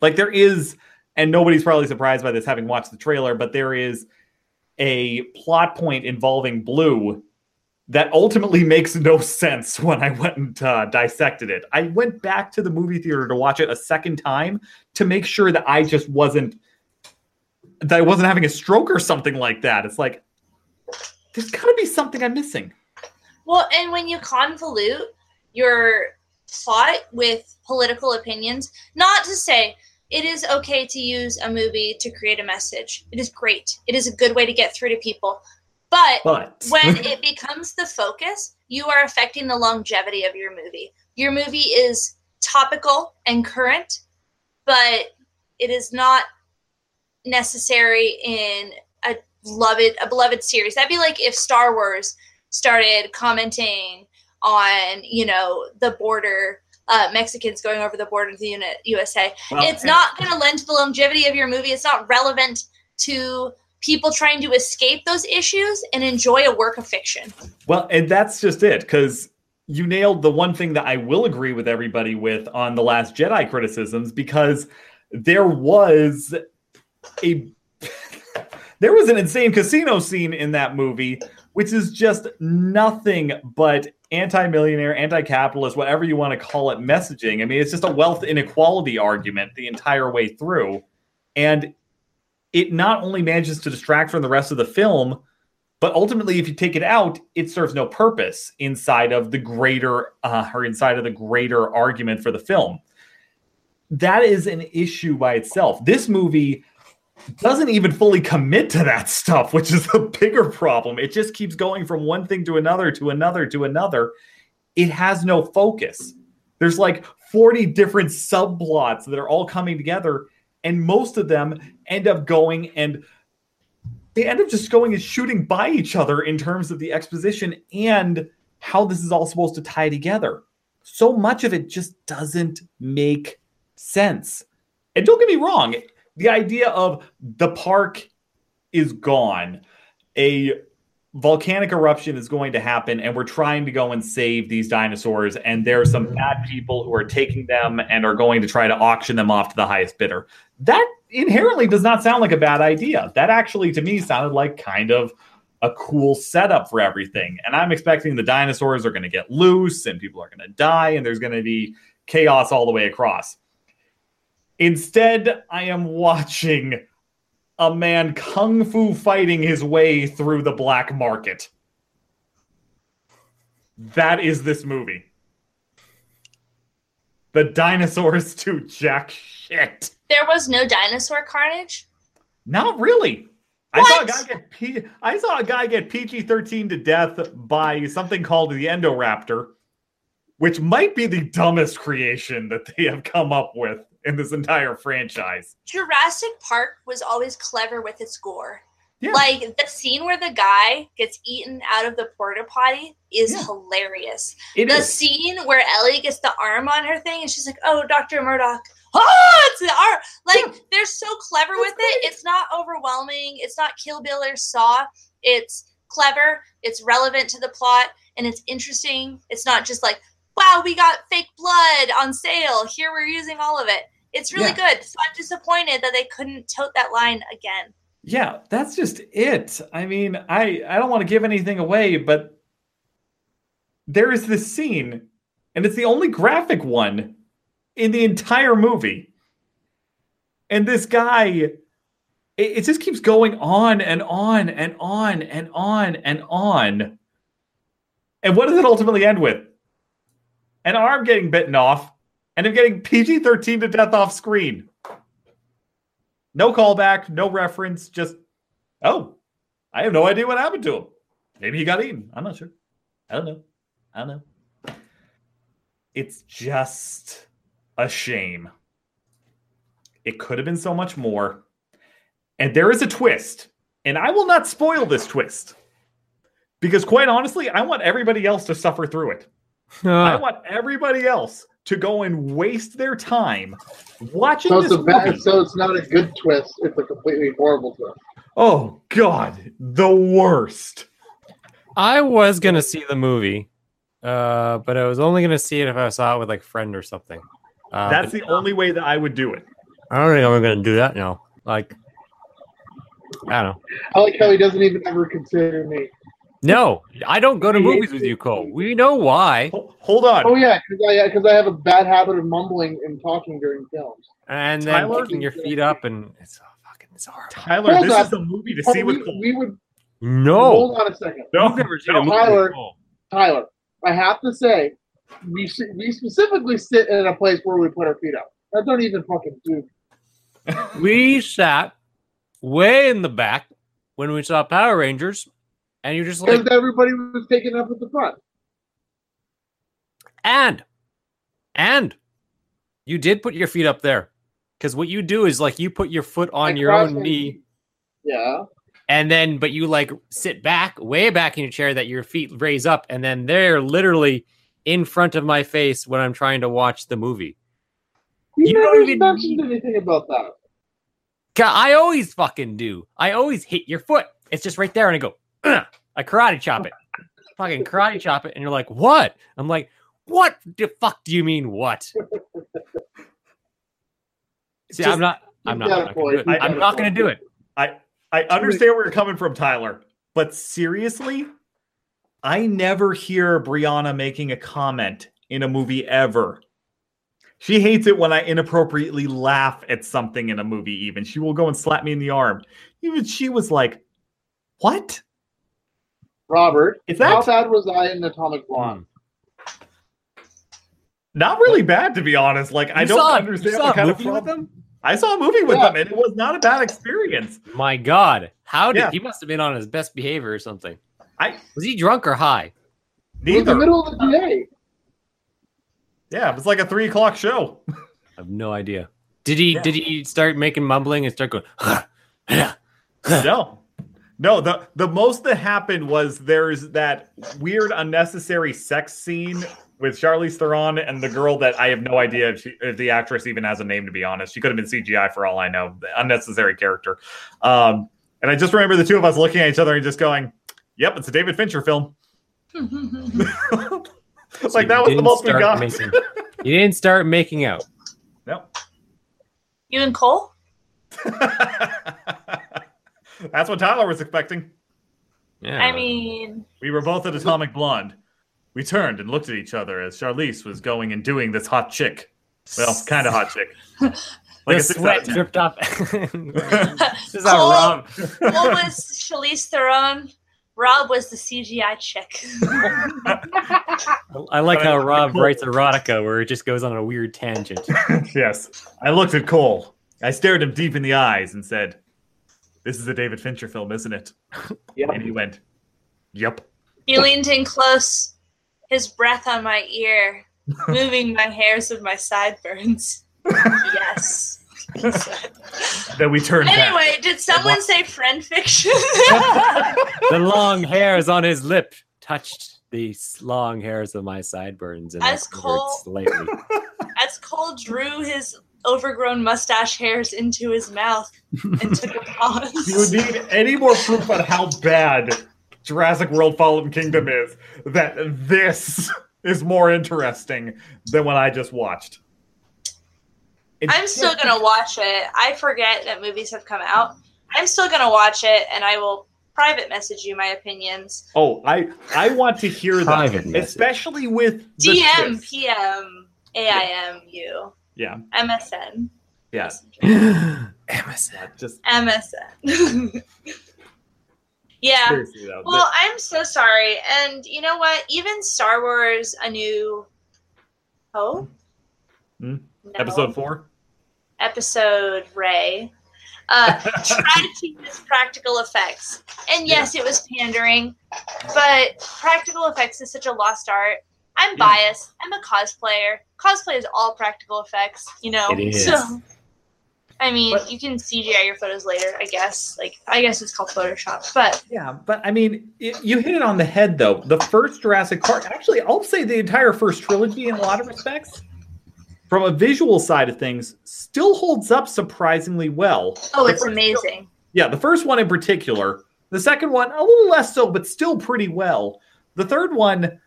Speaker 4: like there is and nobody's probably surprised by this having watched the trailer but there is a plot point involving blue that ultimately makes no sense when i went and uh, dissected it i went back to the movie theater to watch it a second time to make sure that i just wasn't that I wasn't having a stroke or something like that. It's like there's got to be something I'm missing.
Speaker 2: Well, and when you convolute your plot with political opinions, not to say it is okay to use a movie to create a message. It is great. It is a good way to get through to people. But
Speaker 4: But
Speaker 2: when it becomes the focus, you are affecting the longevity of your movie. Your movie is topical and current, but it is not necessary in a beloved a beloved series. That'd be like if Star Wars started commenting on, you know, the border, uh, Mexicans going over the border to the unit, USA.
Speaker 4: Well,
Speaker 2: it's not going to lend to the longevity of your movie. It's not relevant to people trying to escape those issues and enjoy a work of fiction.
Speaker 4: Well, and that's just it, because you nailed the one thing that I will agree with everybody with on the Last Jedi criticisms, because there was a there was an insane casino scene in that movie, which is just nothing but anti-millionaire, anti-capitalist, whatever you want to call it, messaging. I mean, it's just a wealth inequality argument the entire way through. And it not only manages to distract from the rest of the film, but ultimately, if you take it out, it serves no purpose inside of the greater uh, or inside of the greater argument for the film. That is an issue by itself. This movie doesn't even fully commit to that stuff, which is the bigger problem. It just keeps going from one thing to another to another to another. It has no focus. There's like 40 different subplots that are all coming together, and most of them end up going and they end up just going and shooting by each other in terms of the exposition and how this is all supposed to tie together. So much of it just doesn't make sense. And don't get me wrong, the idea of the park is gone, a volcanic eruption is going to happen, and we're trying to go and save these dinosaurs, and there are some mm-hmm. bad people who are taking them and are going to try to auction them off to the highest bidder. That inherently does not sound like a bad idea. That actually, to me, sounded like kind of a cool setup for everything. And I'm expecting the dinosaurs are going to get loose and people are going to die and there's going to be chaos all the way across. Instead, I am watching a man kung fu fighting his way through the black market. That is this movie. The dinosaurs do jack shit.
Speaker 2: There was no dinosaur carnage.
Speaker 4: Not really. I saw a
Speaker 2: What?
Speaker 4: guy get P- I saw a guy get PG thirteen to death by something called the Indoraptor, which might be the dumbest creation that they have come up with in this entire franchise.
Speaker 2: Jurassic Park was always clever with its gore.
Speaker 4: Yeah.
Speaker 2: Like the scene where the guy gets eaten out of the porta potty is
Speaker 4: Yeah.
Speaker 2: hilarious.
Speaker 4: It
Speaker 2: the
Speaker 4: is.
Speaker 2: scene where Ellie gets the arm on her thing and she's like, "Oh, Doctor Murdoch." Oh, it's the arm. Like they're so clever with it. It's not overwhelming. It's not Kill Bill or Saw. It's clever. It's relevant to the plot, and it's interesting. It's not just like, "Wow, we got fake blood on sale. Here we're using all of it." It's really
Speaker 4: Yeah.
Speaker 2: good. So I'm disappointed that they couldn't tote that line again.
Speaker 4: Yeah, that's just it. I mean, I I don't want to give anything away, but there is this scene, and it's the only graphic one in the entire movie. And this guy, it, it just keeps going on and on and on and on and on. And what does it ultimately end with? An arm getting bitten off, and him getting PG 13 to death off screen. No callback, no reference, just, oh, I have no idea what happened to him. Maybe he got eaten. I'm not sure. I don't know. I don't know. It's just a shame. It could have been so much more. And there is a twist. And I will not spoil this twist. Because quite honestly, I want everybody else to suffer through it. Ah. I want everybody else to go and waste their time watching
Speaker 3: So
Speaker 4: this
Speaker 3: it's a bad,
Speaker 4: movie.
Speaker 3: so it's not a good twist. It's a completely horrible twist.
Speaker 4: Oh God, the worst.
Speaker 1: I was gonna see the movie, uh, but I was only gonna see it if I saw it with like a friend or something. Uh,
Speaker 4: That's
Speaker 1: but
Speaker 4: the only way that I would do it.
Speaker 1: I don't think I'm gonna do that now. Like, I don't know.
Speaker 3: I like how he doesn't even ever consider me.
Speaker 1: No, I don't go to movies with you, Cole. We know why.
Speaker 4: Hold on.
Speaker 3: Oh yeah, because I because I have a bad habit of mumbling and talking during films.
Speaker 1: And then
Speaker 4: Tyler-
Speaker 1: kicking your feet up, and it's so fucking it's horrible.
Speaker 4: Tyler,
Speaker 3: Hold
Speaker 4: this
Speaker 3: on.
Speaker 4: is the movie to
Speaker 3: Oh,
Speaker 4: see
Speaker 3: we,
Speaker 4: with Cole.
Speaker 3: we would
Speaker 1: No,
Speaker 3: hold on a second,
Speaker 4: No,
Speaker 1: you've never seen
Speaker 4: no,
Speaker 1: a movie.
Speaker 3: Tyler.
Speaker 1: with Cole.
Speaker 3: Tyler. I have to say, we we specifically sit in a place where we put our feet up. That don't even fucking do.
Speaker 1: We sat way in the back when we saw Power Rangers, and you're just like,
Speaker 3: Because everybody was taking up at the front.
Speaker 1: and and you did put your feet up there because what you do is like you put your foot on your own knee.
Speaker 3: Yeah.
Speaker 1: and then but you like sit back way back in your chair that your feet raise up and then they're literally in front of my face when i'm trying to watch the movie
Speaker 3: You,
Speaker 1: You
Speaker 3: never
Speaker 1: don't even-
Speaker 3: mentioned anything about that.
Speaker 1: I always fucking do i always hit your foot it's just right there and i go. I karate chop it fucking karate chop it and you're like what i'm like what the fuck do you mean what see
Speaker 4: Just-
Speaker 1: i'm not i'm not, I'm not gonna do it.
Speaker 3: You've got
Speaker 1: I'm not gonna do it
Speaker 4: I I understand where you're coming from, Tyler, but seriously, I never hear Brianna making a comment in a movie ever. She hates it when I inappropriately laugh at something in a movie, even. She will go and slap me in the arm. Even she was like, What?
Speaker 3: Robert,
Speaker 4: Is
Speaker 3: how
Speaker 4: that
Speaker 3: bad was I in Atomic Blonde? Hmm.
Speaker 4: not really bad to be honest? Like, I don't
Speaker 1: saw-
Speaker 4: understand
Speaker 1: saw
Speaker 4: what
Speaker 1: a
Speaker 4: kind of
Speaker 1: movie with
Speaker 4: problem- I saw a movie with
Speaker 3: Yeah.
Speaker 4: them and it was not a bad experience.
Speaker 1: My God, how did
Speaker 4: Yeah.
Speaker 1: he must have been on his best behavior or something?
Speaker 4: I
Speaker 1: Was he drunk or high?
Speaker 3: It was the middle of the day.
Speaker 4: Yeah, it was like a three o'clock show.
Speaker 1: I have no idea. Did he
Speaker 4: Yeah.
Speaker 1: did he start making mumbling and start going?
Speaker 4: Yeah, no no the the most that happened was there's that weird unnecessary sex scene with Charlize Theron and the girl that I have no idea if, she, if the actress even has a name to be honest. She could have been CGI for all I know. The unnecessary character. Um, and I just remember the two of us looking at each other and just going, "Yep, it's a David Fincher film." like that was the most we got.
Speaker 1: making- you didn't start making out.
Speaker 4: no.
Speaker 2: you and Cole?
Speaker 4: That's what Tyler was expecting.
Speaker 1: Yeah.
Speaker 2: I mean,
Speaker 4: We were both at Atomic Blonde. We turned and looked at each other as Charlize was going and doing this hot chick. Well, kind of hot chick.
Speaker 1: the
Speaker 4: Like a six out
Speaker 1: sweat dripped off. this is
Speaker 2: Cole-
Speaker 1: how Rob.
Speaker 2: Cole was Charlize Theron. Rob was the CGI chick.
Speaker 1: I like how Rob
Speaker 4: Cole.
Speaker 1: writes erotica where it just goes on a weird tangent.
Speaker 4: yes. I looked at Cole. I stared him deep in the eyes and said, This is a David Fincher film, isn't it?
Speaker 3: Yep.
Speaker 4: And he went, Yep.
Speaker 2: he leaned in close, his breath on my ear, moving my hairs with my sideburns. yes. he said.
Speaker 4: Then we turned back.
Speaker 2: Anyway, did someone say friend fiction?
Speaker 1: the long hairs on his lip touched the long hairs of my sideburns and
Speaker 2: As
Speaker 1: quivered
Speaker 2: Cole-
Speaker 1: slightly.
Speaker 2: As Cole drew his overgrown mustache hairs into his mouth and took a pause.
Speaker 4: Do you need any more proof on how bad Jurassic World Fallen Kingdom is that this is more interesting than what I just watched? It's
Speaker 2: I'm still
Speaker 4: just-
Speaker 2: gonna watch it. I forget that movies have come out. I'm still gonna watch it, and I will private message you my opinions.
Speaker 4: Oh, I I want to hear
Speaker 1: Private
Speaker 4: that,
Speaker 1: message.
Speaker 4: especially with the
Speaker 2: DM,
Speaker 4: twists.
Speaker 2: PM, AIM,
Speaker 4: Yeah,
Speaker 2: MSN,
Speaker 4: yeah,
Speaker 1: MSN.
Speaker 4: yeah, just
Speaker 2: MSN. yeah.
Speaker 4: though.
Speaker 2: Well, I'm so sorry. And you know what? Even Star Wars: A New Hope,
Speaker 4: Hmm?
Speaker 2: No.
Speaker 4: episode four.
Speaker 2: episode Ray uh, tried to use practical effects, and yes, it was pandering, but practical effects is such a lost art. I'm
Speaker 4: Yeah.
Speaker 2: biased. I'm a cosplayer. Cosplay is all practical effects, you know.
Speaker 1: It is.
Speaker 2: So, I mean,
Speaker 4: But-
Speaker 2: you can CGI your photos later. I guess. Like, I guess it's called Photoshop, but
Speaker 4: Yeah, but I mean, it, you hit it on the head though. The first Jurassic Park, actually, I'll say the entire first trilogy in a lot of respects, from a visual side of things, still holds up surprisingly well.
Speaker 2: oh,
Speaker 4: The
Speaker 2: it's
Speaker 4: first-
Speaker 2: amazing.
Speaker 4: Yeah, the first one in particular. The second one, a little less so, but still pretty well. The third one,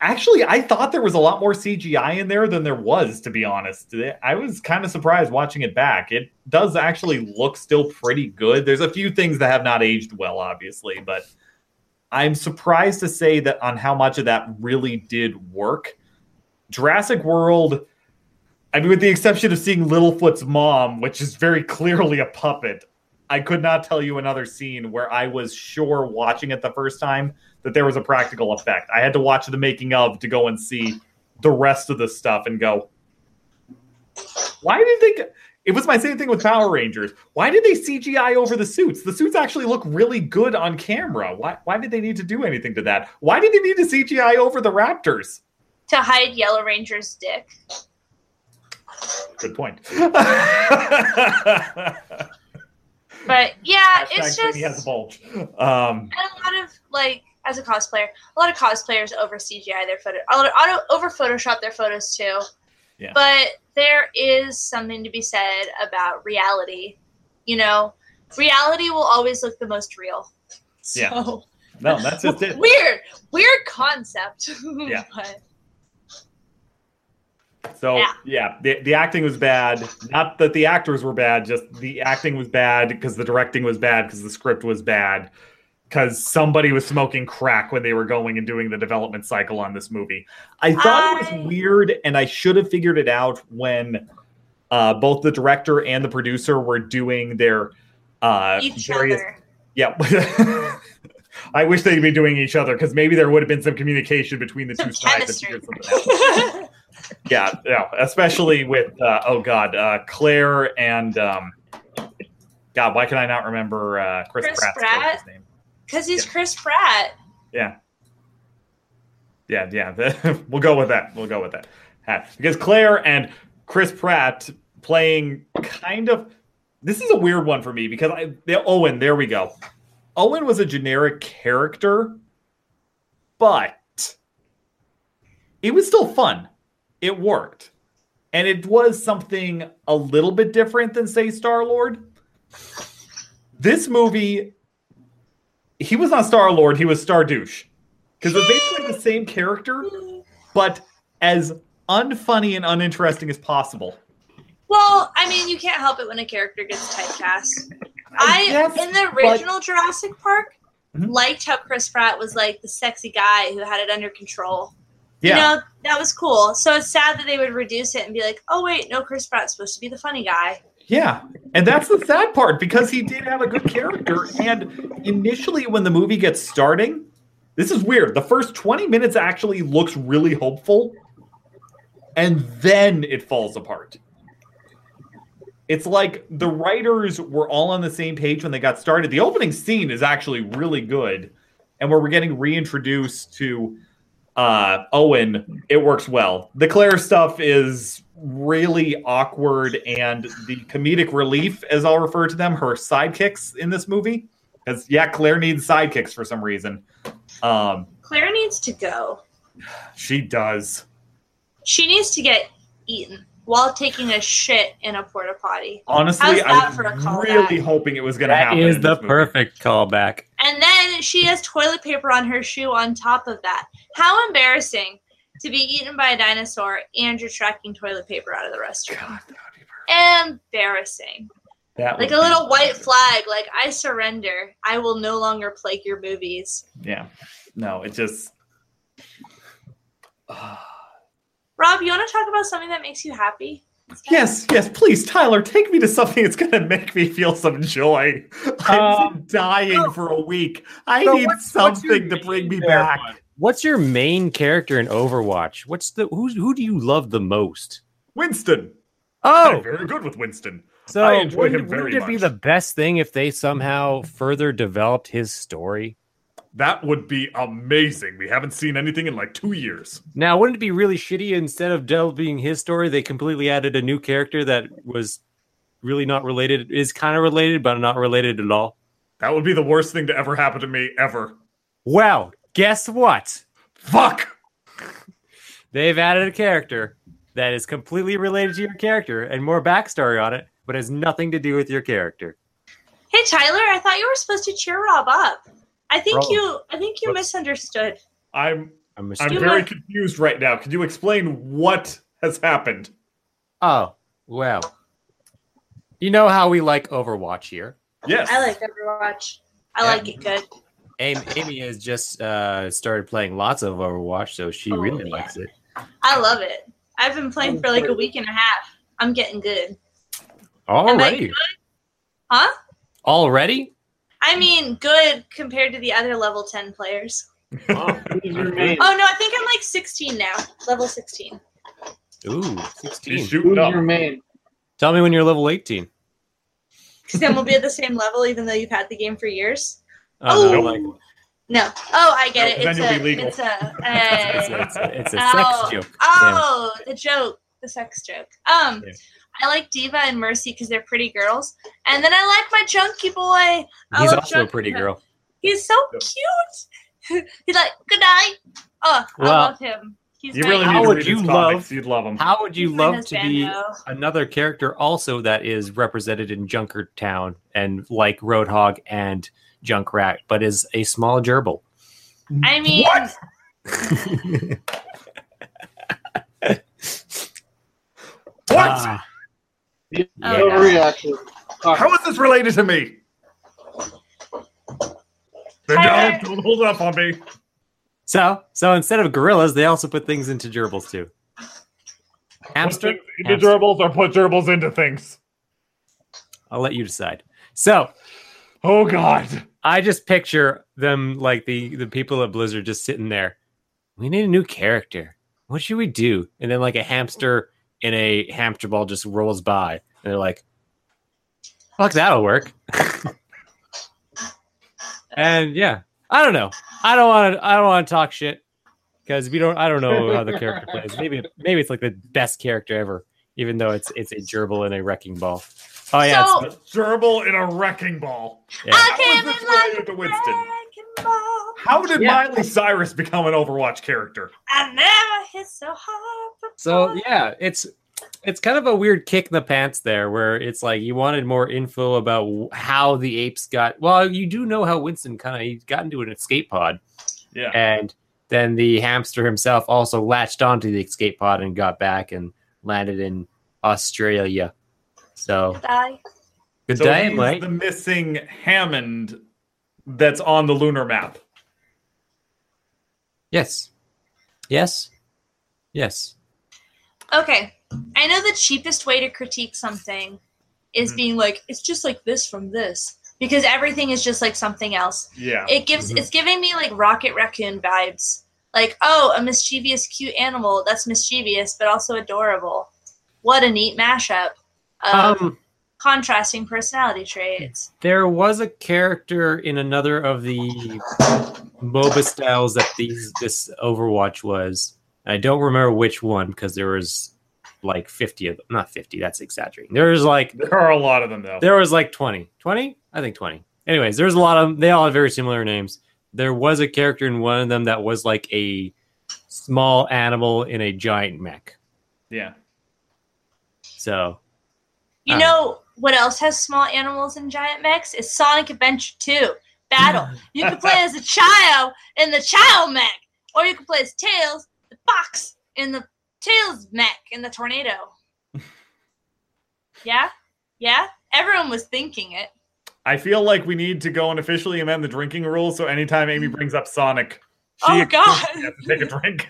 Speaker 4: actually, I thought there was a lot more CGI in there than there was, to be honest. I was kind of surprised watching it back. It does actually look still pretty good. There's a few things that have not aged well, obviously, but I'm surprised to say that on how much of that really did work. Jurassic World, I mean, with the exception of seeing Littlefoot's mom, which is very clearly a puppet, I could not tell you another scene where I was sure watching it the first time that there was a practical effect. I had to watch the making of to go and see the rest of the stuff and go, why did they? It was my same thing with Power Rangers. Why did they CGI over the suits? The suits actually look really good on camera. Why? Why did they need to do anything to that? Why did they need to CGI over the Raptors?
Speaker 2: To hide Yellow Ranger's dick.
Speaker 4: Good point.
Speaker 2: But yeah, it's just
Speaker 4: Trini has a bulge. Um,
Speaker 2: and a lot of like as a cosplayer, a lot of cosplayers over CGI their photo, a lot of auto over Photoshop their photos too.
Speaker 4: Yeah.
Speaker 2: But there is something to be said about reality. You know, reality will always look the most real. So,
Speaker 4: Yeah. no, that's just it.
Speaker 2: weird, weird concept.
Speaker 4: Yeah.
Speaker 2: But
Speaker 4: So
Speaker 2: Yeah.
Speaker 4: yeah, the, the acting was bad. Not that the actors were bad, just the acting was bad because the directing was bad because the script was bad because somebody was smoking crack when they were going and doing the development cycle on this movie. I thought it was weird, and I should have figured it out when uh, both the director and the producer were doing their uh,
Speaker 2: each
Speaker 4: various
Speaker 2: other.
Speaker 4: Yep. I wish they'd be doing each other because maybe there would have been some communication between the
Speaker 2: Some
Speaker 4: two sides. yeah, yeah, especially with uh, oh god, uh, Claire and um, God, why can I not remember uh, Chris,
Speaker 2: Chris
Speaker 4: Pratt's
Speaker 2: Pratt?
Speaker 4: name?
Speaker 2: Because he's
Speaker 4: Yeah.
Speaker 2: Chris Pratt.
Speaker 4: Yeah, yeah, yeah. we'll go with that. We'll go with that. Because Claire and Chris Pratt playing kind of. This is a weird one for me because I they- Owen. There we go. Owen was a generic character, but it was still fun. It worked, and it was something a little bit different than say Star Lord. This movie, he was not Star Lord. He was Star Douche because it's basically the same character, but as unfunny and uninteresting as possible.
Speaker 2: Well, I mean, you can't help it when a character gets typecast. I,
Speaker 4: guess,
Speaker 2: in the
Speaker 4: but-
Speaker 2: original Jurassic Park,
Speaker 4: Mhm.
Speaker 2: liked how Chris Pratt was like the sexy guy who had it under control.
Speaker 4: Yeah,
Speaker 2: You know, that was cool. So it's sad that they would reduce it and be like, oh wait, no, Chris Pratt's supposed to be the funny guy.
Speaker 4: yeah, and that's the sad part because he did have a good character. And initially, when the movie gets starting, this is weird. The first twenty minutes actually looks really hopeful, and then it falls apart. It's like the writers were all on the same page when they got started. The opening scene is actually really good, and where we're getting reintroduced to uh, Owen, it works well. The Claire stuff is really awkward, and the comedic relief, as I'll refer to them, her sidekicks in this movie, because yeah, Claire needs sidekicks for some reason. Um,
Speaker 2: Claire needs to go.
Speaker 4: she does.
Speaker 2: She needs to get eaten while taking a shit in a porta potty.
Speaker 4: Honestly, I was
Speaker 2: for a callback?
Speaker 4: really hoping it was going to happen.
Speaker 1: is
Speaker 4: in
Speaker 1: the perfect callback.
Speaker 2: And then she has toilet paper on her shoe on top of that. How embarrassing to be eaten by a dinosaur and you're tracking toilet paper out of the restroom.
Speaker 4: God, that would be.
Speaker 2: Embarrassing.
Speaker 4: That
Speaker 2: Like a little white flag, like I surrender. I will no longer plague your movies.
Speaker 4: Yeah. No, it just. Ah.
Speaker 2: Rob, you want to talk about something that makes you happy?
Speaker 4: Yes, yes, please, Tyler, take me to something that's going to make me feel some joy. I've
Speaker 1: Um,
Speaker 4: been dying for a week. I
Speaker 1: so
Speaker 4: need
Speaker 1: what's- what's
Speaker 4: something to bring me back.
Speaker 1: character? What's your main character in Overwatch? What's the who? Who do you love the most?
Speaker 4: Winston.
Speaker 1: Oh,
Speaker 4: I'm very good with Winston.
Speaker 1: so
Speaker 4: I enjoy
Speaker 1: wouldn't,
Speaker 4: him very
Speaker 1: wouldn't it be the best thing if they somehow further developed his story?
Speaker 4: That would be amazing. We haven't seen anything in like two years.
Speaker 1: Now, wouldn't it be really shitty instead of delving his story, they completely added a new character that was really not related, is kind of related, but not related at all?
Speaker 4: That would be the worst thing to ever happen to me ever.
Speaker 1: Well, guess what?
Speaker 4: Fuck.
Speaker 1: They've added a character that is completely related to your character and more backstory on it, but has nothing to do with your character.
Speaker 2: Hey Tyler, I thought you were supposed to cheer Rob up. I think
Speaker 1: Bro,
Speaker 2: you I think you
Speaker 1: what's-
Speaker 2: misunderstood.
Speaker 4: I'm
Speaker 1: I'm
Speaker 4: I'm very
Speaker 2: might-
Speaker 4: confused right now. Could you explain what has happened?
Speaker 1: oh, well. You know how we like Overwatch here.
Speaker 4: Yes.
Speaker 2: I like Overwatch. I
Speaker 1: Yeah.
Speaker 2: like it good.
Speaker 1: Amy, Amy has just uh, started playing lots of Overwatch, so she
Speaker 2: Oh,
Speaker 1: really
Speaker 2: yeah.
Speaker 1: likes it.
Speaker 2: I love it. I've been playing for like a week and a half. I'm getting good.
Speaker 1: Already?
Speaker 2: Huh?
Speaker 1: Already?
Speaker 2: I mean, good compared to the other level 10 players.
Speaker 3: Who's your main?
Speaker 2: Oh, no, I think I'm like 16 now. Level 16.
Speaker 1: Ooh,
Speaker 4: He's
Speaker 1: 16.
Speaker 4: shooting
Speaker 3: Who's
Speaker 4: up.
Speaker 3: your main?
Speaker 1: Tell me when you're level 18.
Speaker 2: Because then we'll be at the same level even though you've had the game for years.
Speaker 1: Oh, no,
Speaker 2: Oh.
Speaker 1: like,
Speaker 2: No. Oh, I get it. It's
Speaker 4: then
Speaker 2: a,
Speaker 4: you'll be legal.
Speaker 2: it's a,
Speaker 1: it's,
Speaker 2: uh,
Speaker 1: it's, a, it's a
Speaker 2: oh,
Speaker 1: sex joke.
Speaker 2: Oh, the joke, the sex joke. Um,
Speaker 1: Yeah.
Speaker 2: I like D.Va and Mercy because they're pretty girls, and then I like my Junkie Boy. I
Speaker 1: He's
Speaker 2: love
Speaker 1: also a
Speaker 2: Junkie
Speaker 1: pretty
Speaker 2: Boy.
Speaker 1: girl.
Speaker 2: He's so cute. He's like, good night. Oh, I love him. He's
Speaker 4: You
Speaker 2: my-
Speaker 4: really
Speaker 1: How
Speaker 4: need to
Speaker 1: would you love-
Speaker 4: You'd love him.
Speaker 1: How would you
Speaker 2: he's
Speaker 1: love to be
Speaker 2: husbando.
Speaker 1: another character also that is represented in Junkertown and like Roadhog and Junkrat, but is a small gerbil?
Speaker 2: I mean,
Speaker 4: What? What?
Speaker 1: Ah,
Speaker 3: Yeah,
Speaker 2: Oh,
Speaker 3: no reaction. Uh,
Speaker 4: How is this related to me? Then
Speaker 2: Tyler-
Speaker 4: don't, don't hold up on me.
Speaker 1: so, so instead of gorillas, they also put things into gerbils too. Hamster.
Speaker 4: Put into
Speaker 1: Hamster.
Speaker 4: gerbils or put gerbils into things.
Speaker 1: I'll let you decide. So,
Speaker 4: Oh God.
Speaker 1: I just picture them like the the people at Blizzard just sitting there. We need a new character. What should we do? And then like a hamster in a hamster ball just rolls by, and they're like, "Fuck, that'll work." and yeah, I don't know. I don't want to. I don't want to talk shit because we don't. I don't know how the character plays. Maybe maybe it's like the best character ever, even though it's it's a gerbil and a wrecking ball. Oh yeah,
Speaker 2: So-
Speaker 1: it's,
Speaker 4: Gerbil in a wrecking ball.
Speaker 1: yeah.
Speaker 2: I
Speaker 4: How
Speaker 2: came
Speaker 4: is
Speaker 2: in like
Speaker 4: related to Winston?
Speaker 2: Wrecking ball.
Speaker 4: How did
Speaker 1: Yeah.
Speaker 4: Miley Cyrus become an Overwatch character?
Speaker 2: I never hit so hard.
Speaker 1: So yeah, it's it's kind of a weird kick in the pants there, where it's like you wanted more info about how the apes got. Well, you do know how Winston kind of he got into an escape pod,
Speaker 4: Yeah.
Speaker 1: and then the hamster himself also latched onto the escape pod and got back and landed in Australia. So
Speaker 2: Die.
Speaker 1: good
Speaker 4: so
Speaker 1: day,
Speaker 4: he's
Speaker 1: mate.
Speaker 4: the missing Hammond that's on the lunar map.
Speaker 1: Yes, yes, yes.
Speaker 2: Okay, I know the cheapest way to critique something is
Speaker 4: Mhm.
Speaker 2: being like, it's just like this from this because everything is just like something else.
Speaker 4: Yeah.
Speaker 2: It gives
Speaker 1: Mhm.
Speaker 2: it's giving me like Rocket Raccoon vibes. Like, oh, a mischievous, cute animal that's mischievous but also adorable. What a neat mashup of
Speaker 1: Um,
Speaker 2: contrasting personality traits.
Speaker 1: There was a character in another of the MOBA styles that these this Overwatch was. I don't remember which one because there was like 50 of them. Not 50, that's exaggerating. There was like
Speaker 4: There are a lot of them though.
Speaker 1: there was like 20. 20? I think 20. Anyways, there's a lot of them. They all have very similar names. There was a character in one of them that was like a small animal in a giant mech.
Speaker 4: yeah.
Speaker 1: So
Speaker 2: You know what else has small animals and giant mechs? Is Sonic Adventure 2 Battle. Mm. You can play as a child in the child mech, or you can play as Tails, the fox, in the Tails mech in the tornado. yeah? Yeah? Everyone was thinking it.
Speaker 4: I feel like we need to go and officially amend the drinking rules so anytime Amy mm. brings up Sonic, she
Speaker 2: Oh,
Speaker 4: has
Speaker 2: God.
Speaker 4: to take a drink.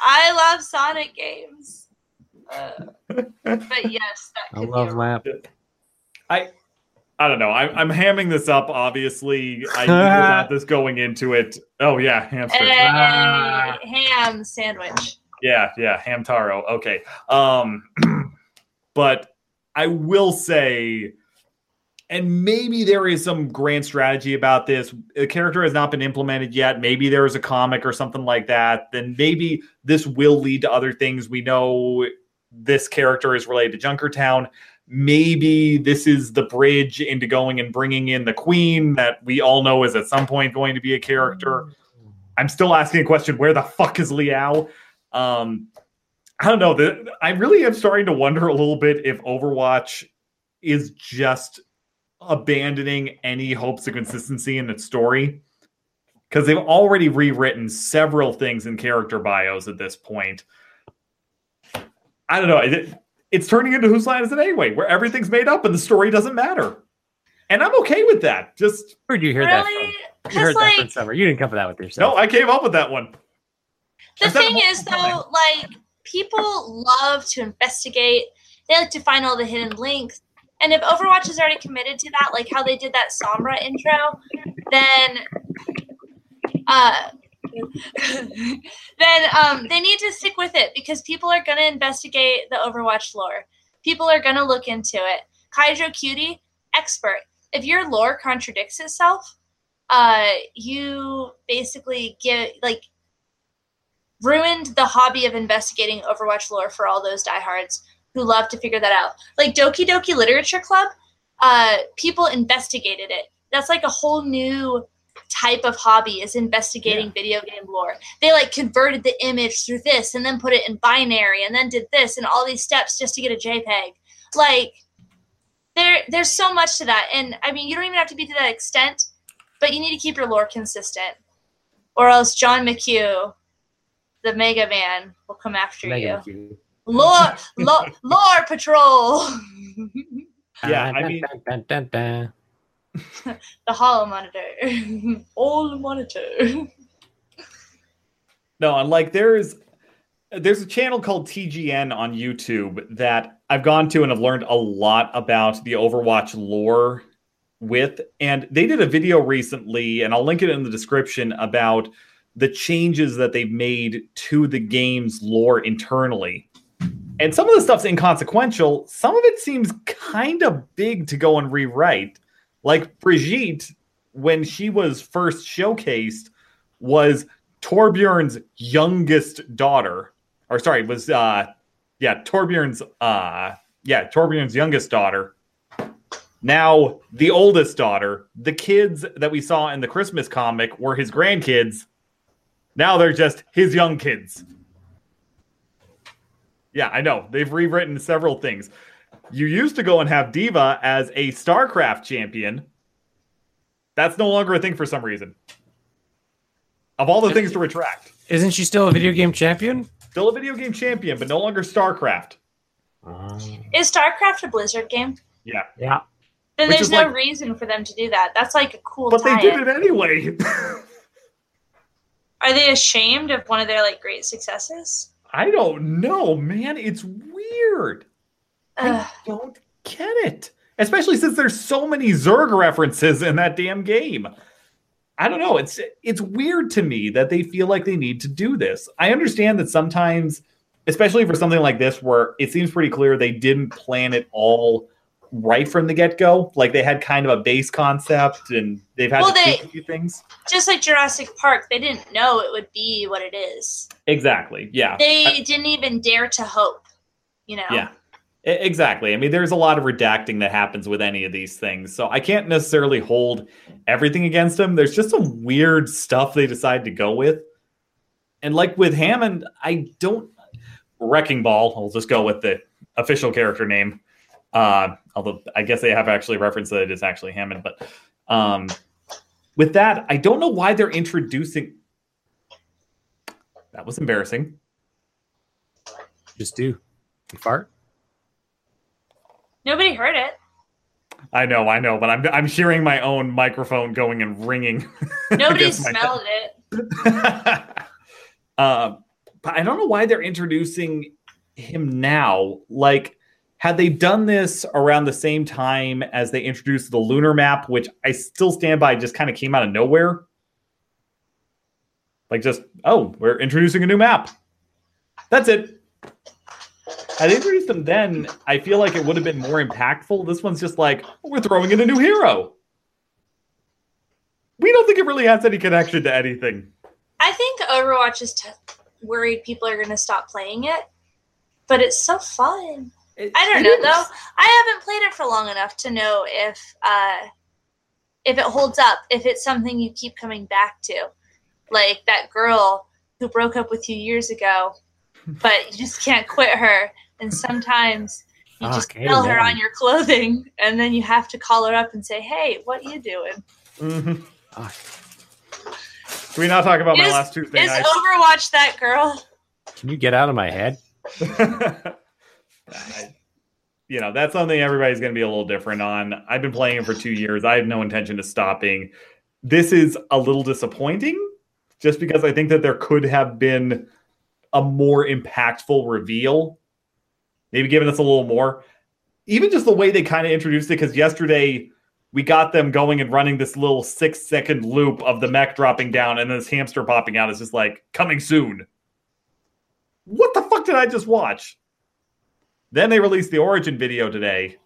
Speaker 2: I love Sonic games. Uh, but yes, that
Speaker 1: I love
Speaker 2: be
Speaker 1: Lamp.
Speaker 4: I I don't know. I'm, I'm hamming this up. Obviously, I knew about this going into it. Oh yeah, hamster.
Speaker 2: Hey,
Speaker 1: Ah.
Speaker 2: ham sandwich.
Speaker 4: Yeah, yeah, Hamtaro. Okay. Um but I will say and maybe there is some grand strategy about this. The character has not been implemented yet. Maybe there is a comic or something like that. Then maybe this will lead to other things. We know this character is related to Junkertown. Maybe this is the bridge into going and bringing in the queen that we all know is at some point going to be a character. I'm still asking a question: Where the fuck is Liao? Um, I don't know. The, I really am starting to wonder a little bit if Overwatch is just abandoning any hopes of consistency in its story because they've already rewritten several things in character bios at this point. I don't know. It, it's turning into whose line is it anyway, where everything's made up and the story doesn't matter. And I'm okay with that. Just
Speaker 1: Where'd you hear
Speaker 2: Really?
Speaker 1: that from? You
Speaker 2: Because
Speaker 1: heard that from
Speaker 2: like
Speaker 1: somewhere. You didn't come up with that with yourself.
Speaker 4: no, I came up with that one.
Speaker 2: the
Speaker 4: I've said it
Speaker 2: thing is
Speaker 4: multiple times.
Speaker 2: though, like people love to investigate. They like to find all the hidden links. And if Overwatch is already committed to that, like how they did that Sombra intro, then uh then um they need to stick with it because people are gonna investigate the Overwatch lore. People are gonna look into it. Kaiju QT, expert. If your lore contradicts itself, uh you basically get like ruined the hobby of investigating Overwatch lore for all those diehards. who love to figure that out. Like Doki Doki Literature Club, uh, people investigated it. That's like a whole new type of hobby is investigating video game lore. They like converted the image through this and then put it in binary and then did this and all these steps just to get a JPEG. Like there there's so much to that. And I mean you don't even have to be to that extent, but you need to keep your lore consistent. Or else John McHugh, the Mega Man, will come after
Speaker 1: Mega
Speaker 2: you.
Speaker 1: Q.
Speaker 2: Lore, lore, lore patrol.
Speaker 4: Yeah, I mean-
Speaker 1: Dun, dun, dun, dun.
Speaker 2: the hollow monitor. All monitor.
Speaker 4: No, and like there's there's a channel called TGN on YouTube that I've gone to and have learned a lot about the Overwatch lore with. And they did a video recently, and I'll link it in the description about the changes that they've made to the game's lore internally. And some of the stuff's inconsequential. Some of it seems kind of big to go and rewrite. Like Brigitte, when she was first showcased, was Torbjorn's youngest daughter, or sorry, was uh yeah, Torbjorn's uh yeah, Torbjorn's youngest daughter. Now the oldest daughter. The kids that we saw in the Christmas comic were his grandkids. Now they're just his young kids. Yeah, I know. They've rewritten several things. You used to go and have D.Va as a StarCraft champion. That's no longer a thing for some reason. Of all the things to retract,
Speaker 1: Isn't she still a video game champion?
Speaker 4: still a video game champion, but no longer StarCraft. Ah.
Speaker 2: Is StarCraft a Blizzard game?
Speaker 4: Yeah,
Speaker 1: yeah.
Speaker 2: Then
Speaker 4: Which
Speaker 2: there's no
Speaker 4: like-
Speaker 2: reason for them to do that. That's like a cool
Speaker 4: but they
Speaker 2: tie-in.
Speaker 4: did it anyway.
Speaker 2: Are they ashamed of one of their like great successes?
Speaker 4: I don't know, man. It's weird. I don't get it. Especially since there's so many Zerg references in that damn game. I don't know. It's it's weird to me that they feel like they need to do this. I understand that sometimes, especially for something like this, where it seems pretty clear they didn't plan it all right from the get go. Like they had kind of a base concept and they've had
Speaker 2: Well,
Speaker 4: to
Speaker 2: they-
Speaker 4: a few things.
Speaker 2: Just like Jurassic Park, they didn't know it would be what it is.
Speaker 4: Exactly. Yeah.
Speaker 2: They didn't even dare to hope. You know.
Speaker 4: Yeah. Exactly. I mean, there's a lot of redacting that happens with any of these things. So I can't necessarily hold everything against them. There's just some weird stuff they decide to go with. And like with Hammond, I don't. Wrecking Ball, I'll just go with the official character name. Uh, although I guess they have actually referenced that it is actually Hammond. But um, with that, I don't know why they're introducing. That was embarrassing.
Speaker 1: Just do. You fart?
Speaker 2: Nobody heard it.
Speaker 4: I know, I know, but I'm I'm hearing my own microphone going and ringing.
Speaker 2: Nobody smelled it.
Speaker 4: uh, but I don't know why they're introducing him now. Like, had they done this around the same time as they introduced the lunar map, which I still stand by, just kind of came out of nowhere. Like, just oh, we're introducing a new map. That's it. Had they introduced them then, I feel like it would have been more impactful. This one's just like we're throwing in a new hero. We don't think it really has any connection to anything.
Speaker 2: I think Overwatch is t- worried people are going to stop playing it, but it's so fun.
Speaker 4: It-
Speaker 2: I don't know
Speaker 4: is.
Speaker 2: though. I haven't played it for long enough to know if uh, if it holds up. If it's something you keep coming back to, like that girl who broke up with you years ago, but you just can't quit her. And sometimes you just
Speaker 1: Fuck,
Speaker 2: smell her on your clothing, and then you have to call her up and say, "Hey, what you doing?"
Speaker 4: Mhm.
Speaker 1: Fuck.
Speaker 4: Can we not talk about my
Speaker 2: Is-
Speaker 4: last Tuesday
Speaker 2: Is
Speaker 4: night?
Speaker 2: Overwatch that girl?
Speaker 1: Can you get out of my head?
Speaker 4: I- you know, that's something everybody's going to be a little different on. I've been playing it for two years. I have no intention of stopping. This is a little disappointing just because I think that there could have been a more impactful reveal. Maybe giving us a little more. Even just the way they kind of introduced it, because yesterday we got them going and running this little six second loop of the mech dropping down and this hamster popping out. It's just like coming soon. What the fuck did I just watch? Then they released the Origin video today,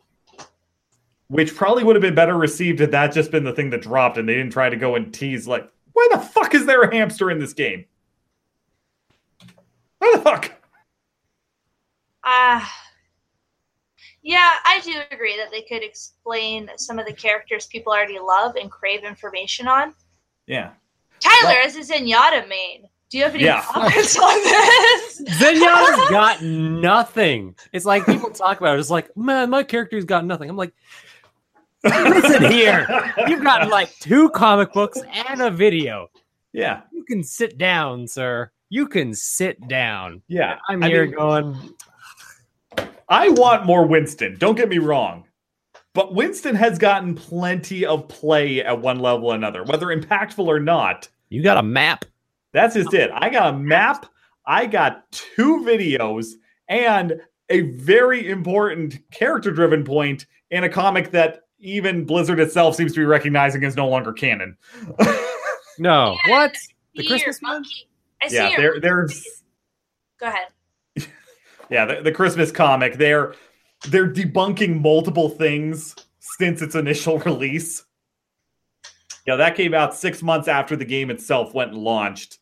Speaker 4: which probably would have been better received had that just been the thing that dropped and they didn't try to go and tease, like, why the fuck is there a hamster in this game? Why the fuck?
Speaker 2: Ah, Yeah, I do agree that they could explain some of the characters people already love and crave information on.
Speaker 4: Yeah.
Speaker 2: Tyler,
Speaker 4: Well-
Speaker 2: as a Zenyatta main, do you have any
Speaker 4: Yeah.
Speaker 2: comments on this?
Speaker 1: Zenyatta's got nothing. It's like people talk about it. It's like, man, my character's got nothing. I'm like, listen here. You've got like two comic books and a video.
Speaker 4: Yeah.
Speaker 1: You can sit down, sir. You can sit down.
Speaker 4: Yeah.
Speaker 1: I'm
Speaker 4: I
Speaker 1: here
Speaker 4: mean-
Speaker 1: going,
Speaker 4: I want more Winston. Don't get me wrong. But Winston has gotten plenty of play at one level or another, whether impactful or not.
Speaker 1: you got a map.
Speaker 4: That's just it. I got a map, I got two videos, and a very important character driven point in a comic that even Blizzard itself seems to be recognizing as no longer canon.
Speaker 1: No.
Speaker 2: Yeah.
Speaker 1: What? The Christmas
Speaker 2: monkey. I see
Speaker 4: yeah, there, there's
Speaker 2: Go ahead.
Speaker 4: Yeah, the, the Christmas comic. They're they're debunking multiple things since its initial release. Yeah, that came out six months after the game itself went and launched.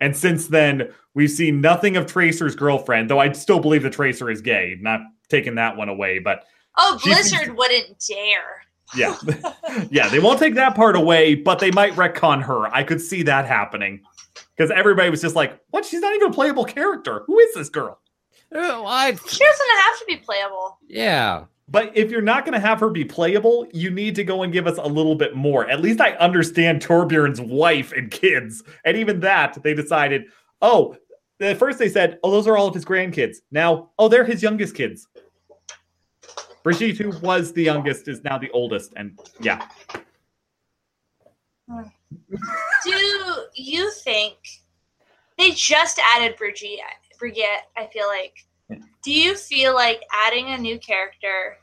Speaker 4: And since then, we've seen nothing of Tracer's girlfriend, though I still believe the Tracer is gay. Not taking that one away, but
Speaker 2: Oh, Blizzard wouldn't dare.
Speaker 4: yeah. yeah, they won't take that part away, but they might retcon her. I could see that happening. Because everybody was just like, what? She's not even a playable character. Who is this girl?
Speaker 1: Oh, I,
Speaker 2: She doesn't have to be playable.
Speaker 1: yeah.
Speaker 4: But if you're not going to have her be playable, you need to go and give us a little bit more. At least I understand Torbjorn's wife and kids. And even that, they decided, oh, at first they said, oh, those are all of his grandkids. Now, oh, they're his youngest kids. Brigitte, who was the youngest, is now the oldest. And yeah, hmm.
Speaker 2: Do you think they just added Brigitte? Brigitte, I feel like.
Speaker 4: Yeah.
Speaker 2: Do you feel like adding a new character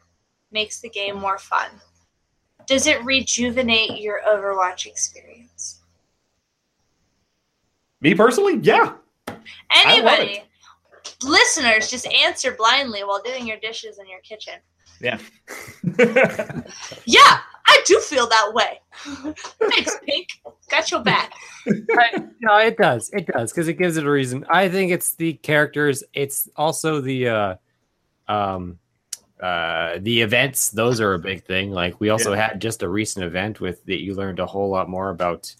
Speaker 2: makes the game more fun? Does it rejuvenate your Overwatch experience?
Speaker 4: me personally, yeah.
Speaker 2: Anybody, listeners, just answer blindly while doing your dishes in your kitchen.
Speaker 4: Yeah.
Speaker 2: Yeah, I do feel that way. Thanks, Pink. Got your back.
Speaker 1: I, no, it does. It does because it gives it a reason. I think it's the characters. It's also the uh, um, uh, the events. Those are a big thing. Like we also had just a recent event with that you learned a whole lot more about.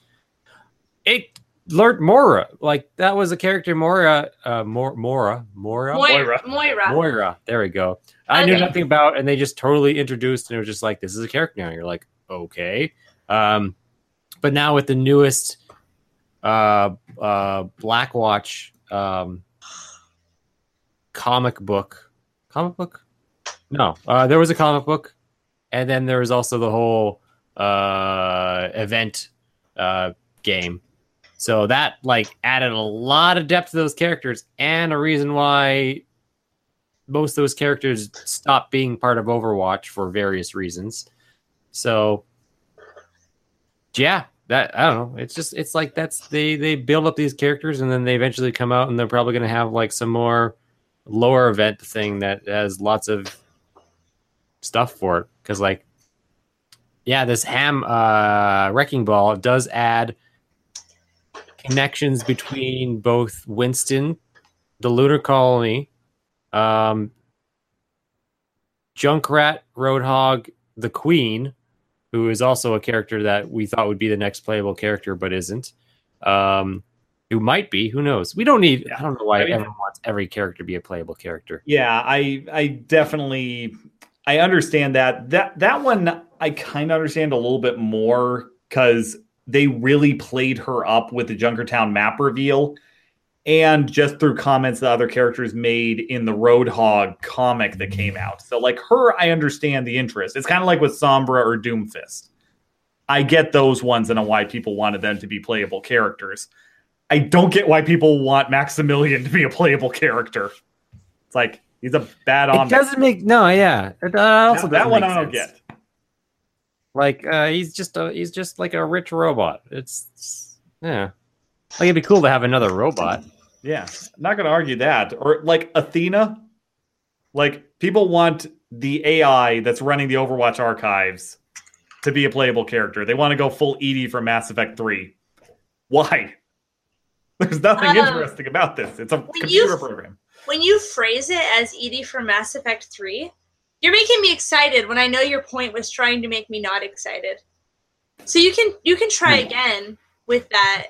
Speaker 1: It learned Mora. Like that was a character Mora. Uh, Mor- Mora. Mora.
Speaker 2: Moira.
Speaker 4: Moira.
Speaker 2: Moira.
Speaker 1: Moira. There we go. I knew nothing about, and they just totally introduced, and it was just like, this is a character now. You're like, okay. Um, but now with the newest uh, uh, Blackwatch um, comic book, comic book? No, uh, there was a comic book, and then there was also the whole uh, event uh, game. So that like added a lot of depth to those characters, and a reason why most of those characters stopped being part of Overwatch for various reasons. So yeah, that I don't know. It's just it's like that's they they build up these characters and then they eventually come out and they're probably going to have like some more lower event thing that has lots of stuff for it because like yeah, this ham uh wrecking ball does add connections between both Winston, the lunar colony, um, Junkrat, Roadhog, the Queen, who is also a character that we thought would be the next playable character, but isn't. Um, who might be? Who knows? We don't need. I don't know why
Speaker 4: I mean-
Speaker 1: everyone wants every character to be a playable character.
Speaker 4: Yeah, I I definitely I understand that. That that one I kind of understand a little bit more because they really played her up with the Junkertown map reveal and just through comments that other characters made in the Roadhog comic that came out. So like her, I understand the interest. It's kind of like with Sombra or Doomfist. I get those ones and why people wanted them to be playable characters. I don't get why people want Maximilian to be a playable character. It's like he's a bad
Speaker 1: It doesn't make no, yeah. It uh, also
Speaker 4: that one I don't
Speaker 1: sense.
Speaker 4: get.
Speaker 1: Like uh, he's just a he's just like a rich robot. It's, it's yeah. Like it'd be cool to have another robot.
Speaker 4: Yeah, I'm not going to argue that. Or like Athena, like people want the AI that's running the Overwatch archives to be a playable character. They want to go full EDI from Mass Effect Three. Why? There's nothing
Speaker 2: Um,
Speaker 4: interesting about this. It's a
Speaker 2: you-
Speaker 4: computer program.
Speaker 2: When you phrase it as EDI from Mass Effect 3, You're making me excited when I know your point was trying to make me not excited. So you can you can try again with that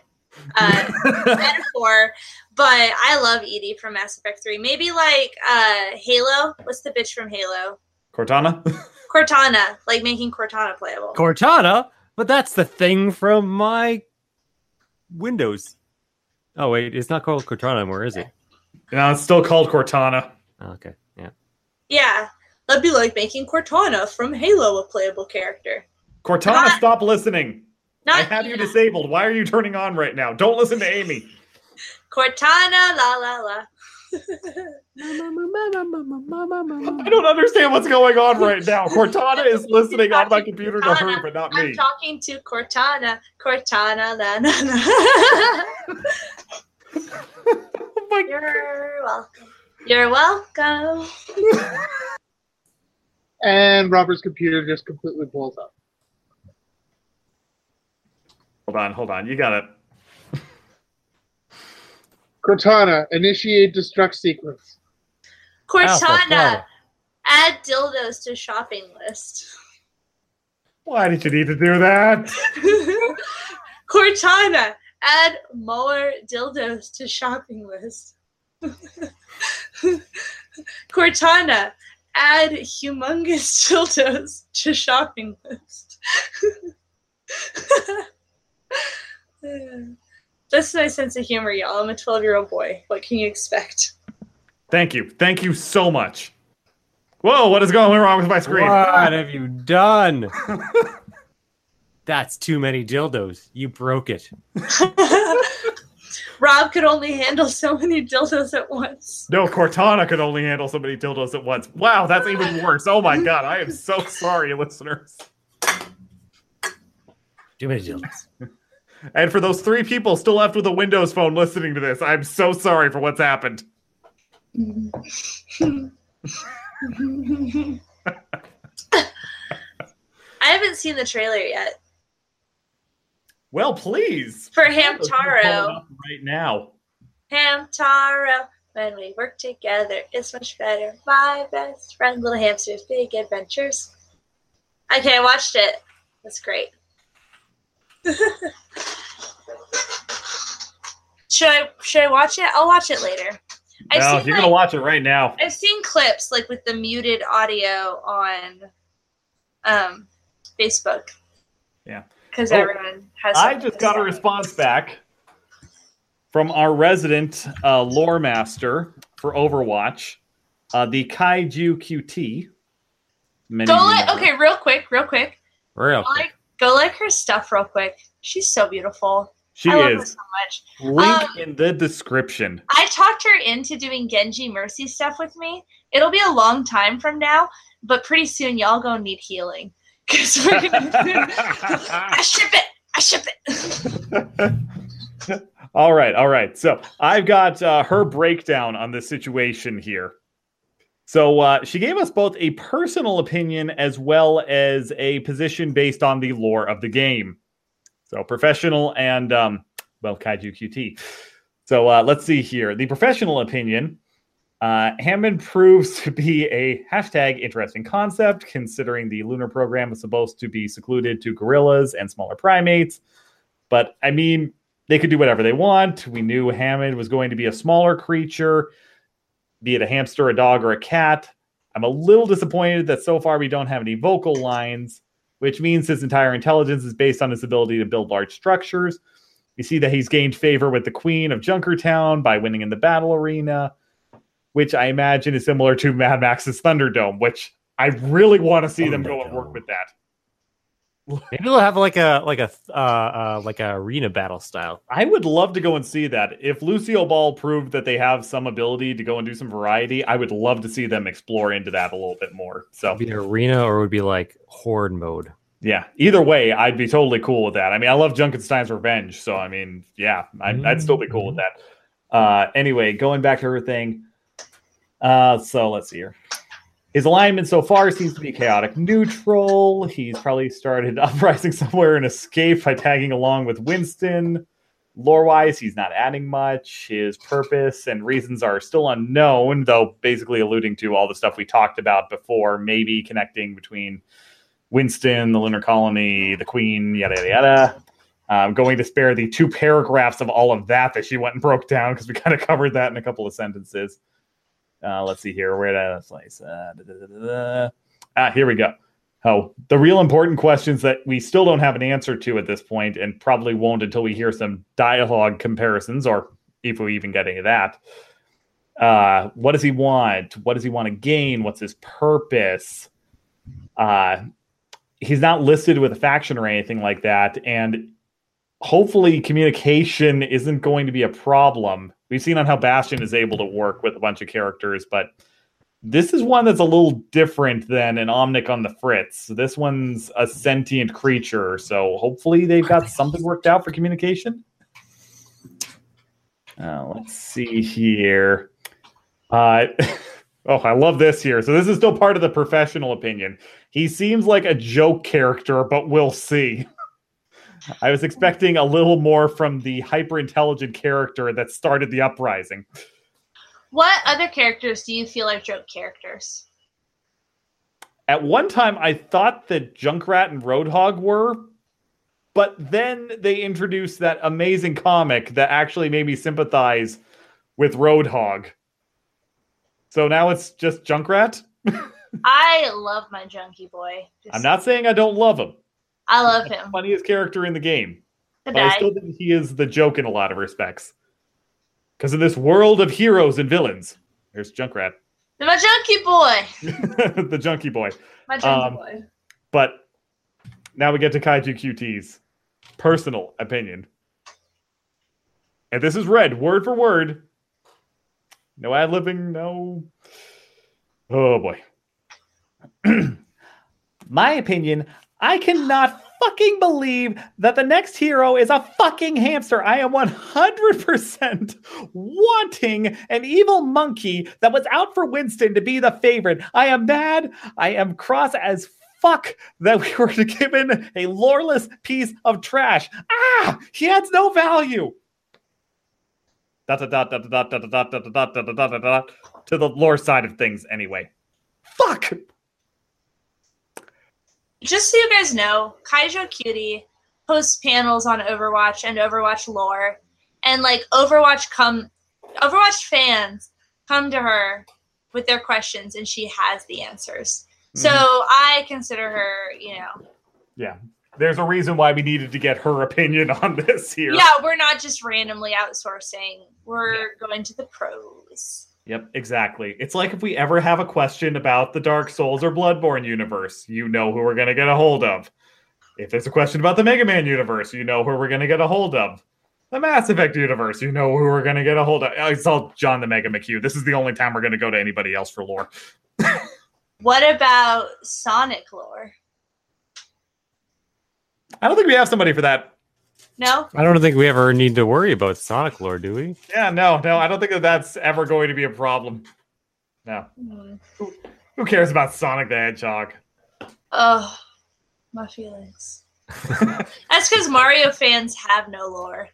Speaker 2: uh, metaphor, but I love EDI from Mass Effect Three. Maybe like uh, Halo. What's the bitch from Halo?
Speaker 4: Cortana?
Speaker 2: Cortana, like making Cortana playable.
Speaker 1: Cortana, but that's the thing from my Windows. Oh wait, it's not called Cortana anymore, is it?
Speaker 4: no, it's still called Cortana.
Speaker 1: Oh, okay, yeah.
Speaker 2: yeah, that'd be like making Cortana from Halo a playable character.
Speaker 4: Cortana,
Speaker 2: Not-
Speaker 4: stop listening.
Speaker 2: Not
Speaker 4: I have you disabled. Why are you turning on right now? Don't listen to Amy.
Speaker 2: Cortana, la la la.
Speaker 4: I don't understand what's going on right now. Cortana is listening on my computer to her, but not me.
Speaker 2: I'm talking to Cortana. Cortana, la na na.
Speaker 4: Oh my
Speaker 2: You're welcome. You're welcome.
Speaker 3: And Robert's computer just completely blows up.
Speaker 4: Hold on, hold on. You got it.
Speaker 3: Cortana, initiate destruct sequence.
Speaker 1: Alpha,
Speaker 2: Cortana, add dildos to shopping list.
Speaker 4: Why did you need to do that?
Speaker 2: Cortana, add more dildos to shopping list. Cortana, add humongous dildos to shopping list. That's my sense of humor, y'all. I'm a 12 year old boy. What can you expect?
Speaker 4: Thank you. Thank you so much. Whoa, what is going wrong with my screen?
Speaker 1: What have you done? That's too many dildos. You broke it.
Speaker 2: Rob could only handle so many dildos at once.
Speaker 4: No, Cortana could only handle so many dildos at once. Wow, that's even worse. Oh my god, I am so sorry, listeners.
Speaker 1: Too many dildos.
Speaker 4: And for those three people still left with a Windows phone listening to this, I'm so sorry for what's happened.
Speaker 2: I haven't seen the trailer yet
Speaker 4: Well, please.
Speaker 2: for
Speaker 4: Pull it
Speaker 2: Hamtaro.
Speaker 4: Right now.
Speaker 2: Hamtaro, when we work together, it's much better. My best friend, little hamsters, big adventures. Okay, I watched it. That's great. Should I should I watch it? I'll watch it later. I've
Speaker 4: No, you're
Speaker 2: like-
Speaker 4: gonna watch it right now.
Speaker 2: I've seen clips like with the muted audio on um Facebook.
Speaker 4: Yeah.
Speaker 2: Because
Speaker 4: Oh,
Speaker 2: everyone has
Speaker 4: I just got a response back from our resident uh, lore master for Overwatch, uh, the Kaiju QT. Many
Speaker 2: Go
Speaker 4: of you
Speaker 2: like
Speaker 4: know.
Speaker 2: okay, real quick, real quick.
Speaker 1: Real quick.
Speaker 2: Go like her stuff real quick. She's so beautiful.
Speaker 4: She
Speaker 2: I love her
Speaker 4: is.
Speaker 2: so much.
Speaker 4: Link
Speaker 2: Um,
Speaker 4: in the description.
Speaker 2: I talked her into doing Genji Mercy stuff with me. It'll be a long time from now, but pretty soon y'all gonna need healing. Cause we're gonna I ship it. I ship it.
Speaker 4: all right, all right. So I've got uh, her breakdown on the situation here. So uh, she gave us both a personal opinion as well as a position based on the lore of the game. So professional and um, well, Kaiju QT. So uh, let's see here. The professional opinion. Uh, Hammond proves to be a hashtag interesting concept, considering the lunar program was supposed to be secluded to gorillas and smaller primates. But I mean, they could do whatever they want. We knew Hammond was going to be a smaller creature, be it a hamster, a dog, or a cat. I'm a little disappointed that so far we don't have any vocal lines, which means his entire intelligence is based on his ability to build large structures. We see that he's gained favor with the Queen of Junkertown by winning in the battle arena, which I imagine is similar to Mad Max's Thunderdome, which I really want to see them go and work with that.
Speaker 1: Maybe they'll have like a like a uh, uh like a arena battle style.
Speaker 4: I would love to go and see that. If Lucio Ball proved that they have some ability to go and do some variety, I would love to see them explore into that a little bit more. So,
Speaker 1: be an arena or would be like horde mode.
Speaker 4: yeah, either way, I'd be totally cool with that. I mean, I love Junkenstein's Revenge, so I mean, yeah, I'd, I'd still be cool with that. Uh, anyway, going back to her thing. Uh, so let's see here. His alignment so far seems to be chaotic neutral. He's probably started uprising somewhere and escaped by tagging along with Winston. lore wise, he's not adding much. His purpose and reasons are still unknown, though basically alluding to all the stuff we talked about before, maybe connecting between Winston, the lunar colony, the queen, yada, yada, yada. I'm going to spare the two paragraphs of all of that that she went and broke down because we kind of covered that in a couple of sentences. Uh, let's see here. Where did I? Uh. Ah, here we go. Oh, the real important questions that we still don't have an answer to at this point, and probably won't until we hear some dialogue comparisons, or if we even get any of that. Uh, what does he want? What does he want to gain? What's his purpose? Uh, he's not listed with a faction or anything like that, and hopefully communication isn't going to be a problem. We've seen on how Bastion is able to work with a bunch of characters, but this is one that's a little different than an Omnic on the Fritz. This one's a sentient creature, so hopefully they've got something worked out for communication. Uh, let's see here. Uh, oh, I love this here. So this is still part of the professional opinion. He seems like a joke character, but we'll see. I was expecting a little more from the hyper intelligent character that started the uprising.
Speaker 2: What other characters do you feel are joke characters?
Speaker 4: At one time, I thought that Junkrat and Roadhog were, but then they introduced that amazing comic that actually made me sympathize with Roadhog. So now it's just Junkrat.
Speaker 2: I love my junkie boy. Just-
Speaker 4: I'm not saying I don't love him.
Speaker 2: I love him.
Speaker 4: Funniest character in the game.
Speaker 2: The
Speaker 4: But I still think he is the joke in a lot of respects. Because in this world of heroes and villains, there's Junkrat,
Speaker 2: My junkie boy.
Speaker 4: the junkie boy.
Speaker 2: My junkie
Speaker 4: Um,
Speaker 2: boy.
Speaker 4: But now we get to Kaiju QT's personal opinion. And this is read word for word. No ad libbing, no. Oh boy. My opinion I cannot fucking believe that the next hero is a fucking hamster. I am 100% wanting an evil monkey that was out for Winston to be the favorite. I am mad. I am cross as fuck that we were given a loreless piece of trash. Ah, he adds no value. To the lore side of things anyway. Fuck.
Speaker 2: Just so you guys know, Kaiju QT posts panels on Overwatch and Overwatch lore, and like Overwatch come, Overwatch fans come to her with their questions, and she has the answers. Mm-hmm. So I consider her, you know,
Speaker 4: Yeah. There's a reason why we needed to get her opinion on this here.
Speaker 2: yeah, we're not just randomly outsourcing. We're going to the pros.
Speaker 4: Yep, exactly. It's like if we ever have a question about the Dark Souls or Bloodborne universe, you know who we're going to get a hold of. If there's a question about the Mega Man universe, you know who we're going to get a hold of. The Mass Effect universe, you know who we're going to get a hold of. Oh, It's all John the Mega McHugh. This is the only time we're going to go to anybody else for lore.
Speaker 2: What about Sonic lore?
Speaker 4: I don't think we have somebody for that.
Speaker 2: No,
Speaker 1: I don't think we ever need to worry about Sonic lore, do we?
Speaker 4: Yeah, no, no, I don't think that that's ever going to be a problem. No.
Speaker 2: Hmm.
Speaker 4: Who cares about Sonic the Hedgehog?
Speaker 2: oh, my feelings. That's because Mario fans have no lore.